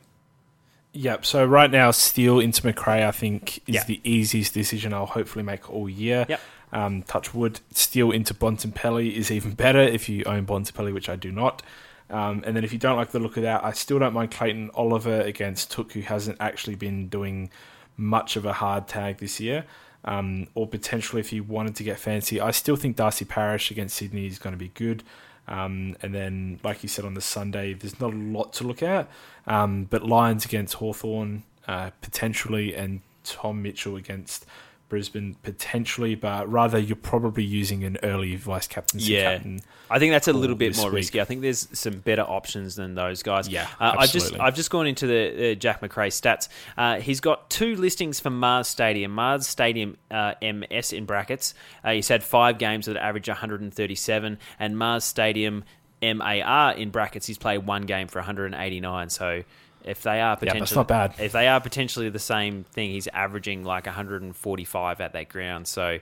Yep. So right now, Steele into Macrae, I think, is yep. the easiest decision I'll hopefully make all year. Yep. Um, touch wood. Steele into Bontempelli is even better if you own Bontempelli, which I do not. Um, and then if you don't like the look of that, I still don't mind Clayton Oliver against Touk, who hasn't actually been doing much of a hard tag this year. Um, or potentially if you wanted to get fancy, I still think Darcy Parish against Sydney is going to be good. Um, and then, like you said on the Sunday, there's not a lot to look at. Um, but Lions against Hawthorn uh, potentially, and Tom Mitchell against Brisbane potentially, but rather you're probably using an early vice captaincy yeah. captain. I think that's a little bit more week. risky. I think there's some better options than those guys. Yeah, uh, I've just I've just gone into the uh, Jack Macrae stats. Uh, he's got two listings for Mars Stadium. Mars Stadium uh, MS in brackets. Uh, he's had five games that average 137, and Mars Stadium MAR in brackets. He's played one game for 189. So if they are potentially, yeah, that's not bad. If they are potentially the same thing, he's averaging like 145 at that ground. So,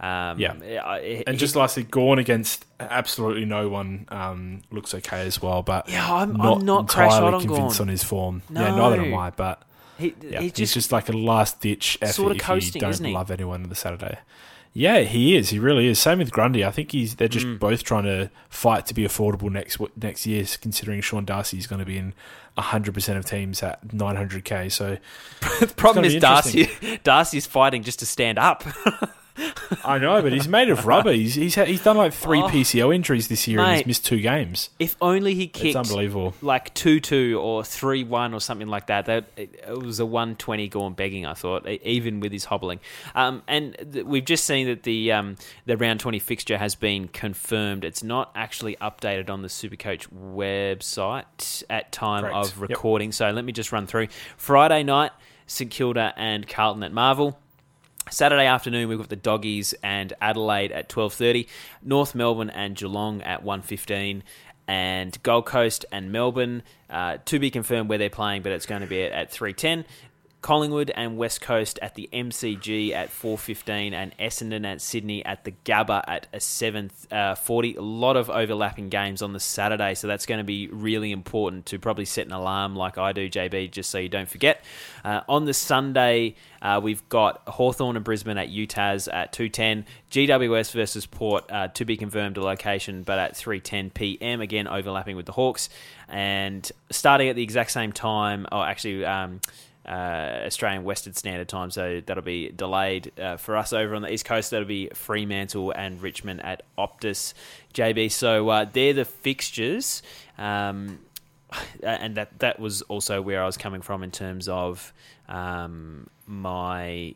um, yeah. It, and just lastly, Gawn against absolutely no one um, looks okay as well. But yeah, I'm not, I'm not entirely convinced on, on his form. No. Yeah, neither am I. But he, yeah, he's, just, he's just like a last ditch effort sort of coasting, if you don't love anyone on the Saturday. Yeah, he is. He really is. Same with Grundy. I think he's. They're just mm. both trying to fight to be affordable next next year. Considering Sean Darcy is going to be in hundred percent of teams at 900k. So the problem is Darcy. Darcy's fighting just to stand up. I know, but he's made of rubber. He's he's, he's done like three oh, PCL injuries this year, mate, and he's missed two games. If only he kicked, it's unbelievable. Like two two or three one or something like that. That it, was a one twenty going begging. I thought, even with his hobbling. Um, and th- we've just seen that the um, the round twenty fixture has been confirmed. It's not actually updated on the Supercoach website at time Correct. of recording. Yep. So let me just run through. Friday night, St Kilda and Carlton at Marvel. Saturday afternoon, we've got the Doggies and Adelaide at 12.30, North Melbourne and Geelong at 1.15, and Gold Coast and Melbourne, uh, to be confirmed where they're playing, but it's going to be at, at 3.10. Collingwood and West Coast at the MCG at 4.15 and Essendon at Sydney at the Gabba at a 7.40. Uh, a lot of overlapping games on the Saturday, so that's going to be really important to probably set an alarm like I do, JB, just so you don't forget. Uh, on the Sunday, uh, we've got Hawthorn and Brisbane at UTAS at 2.10. GWS versus Port uh, to be confirmed a location, but at 3.10 p.m. Again, overlapping with the Hawks. And starting at the exact same time, or actually... Um, uh, Australian Western Standard Time, so that'll be delayed uh, for us over on the East Coast. That'll be Fremantle and Richmond at Optus, JB. So uh, they're the fixtures, um, and that that was also where I was coming from in terms of um, my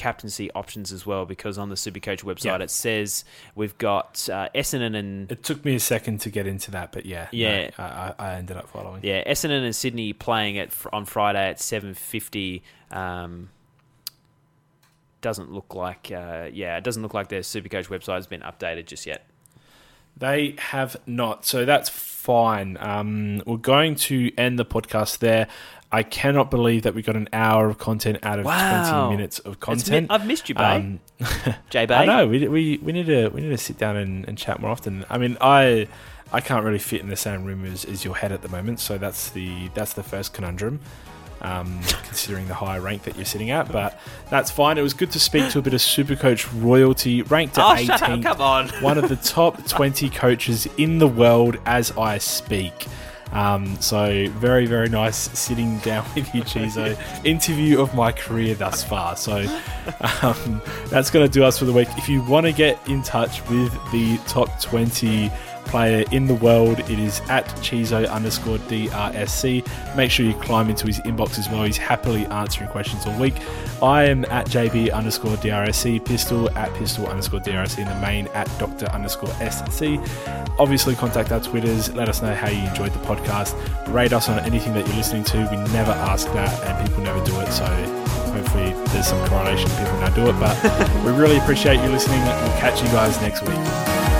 captaincy options as well because on the Supercoach website yeah. it says we've got uh, Essendon and it took me a second to get into that, but yeah, yeah, no, I, I, ended up following. Yeah, Essendon and Sydney playing it on Friday at seven fifty. Um, doesn't look like uh, yeah, it doesn't look like their Supercoach website has been updated just yet. They have not, so that's fine. Um, we're going to end the podcast there. I cannot believe that we got an hour of content out of wow. twenty minutes of content. I've missed you, babe. Um, J I know we, we we need to we need to sit down and, and chat more often. I mean, I I can't really fit in the same room as, as your head at the moment, so that's the that's the first conundrum. Um, considering the high rank that you're sitting at, but that's fine. It was good to speak to a bit of Supercoach royalty, ranked at oh, 18th, Come on. one of the top 20 coaches in the world as I speak. Um, so very, very nice sitting down with you, Chizo. Interview of my career thus far. So um, that's going to do us for the week. If you want to get in touch with the top 20 player in the world. It is at Chizo underscore DRSC. Make sure you climb into his inbox as well. He's happily answering questions all week. I am at JB underscore DRSC, Pistol at Pistol underscore DRSC, in the main at Doctor underscore SC. Obviously, contact our Twitters. Let us know how you enjoyed the podcast. Rate us on anything that you're listening to. We never ask that, and people never do it. So hopefully, there's some correlation. People now do it, but we really appreciate you listening. We'll catch you guys next week.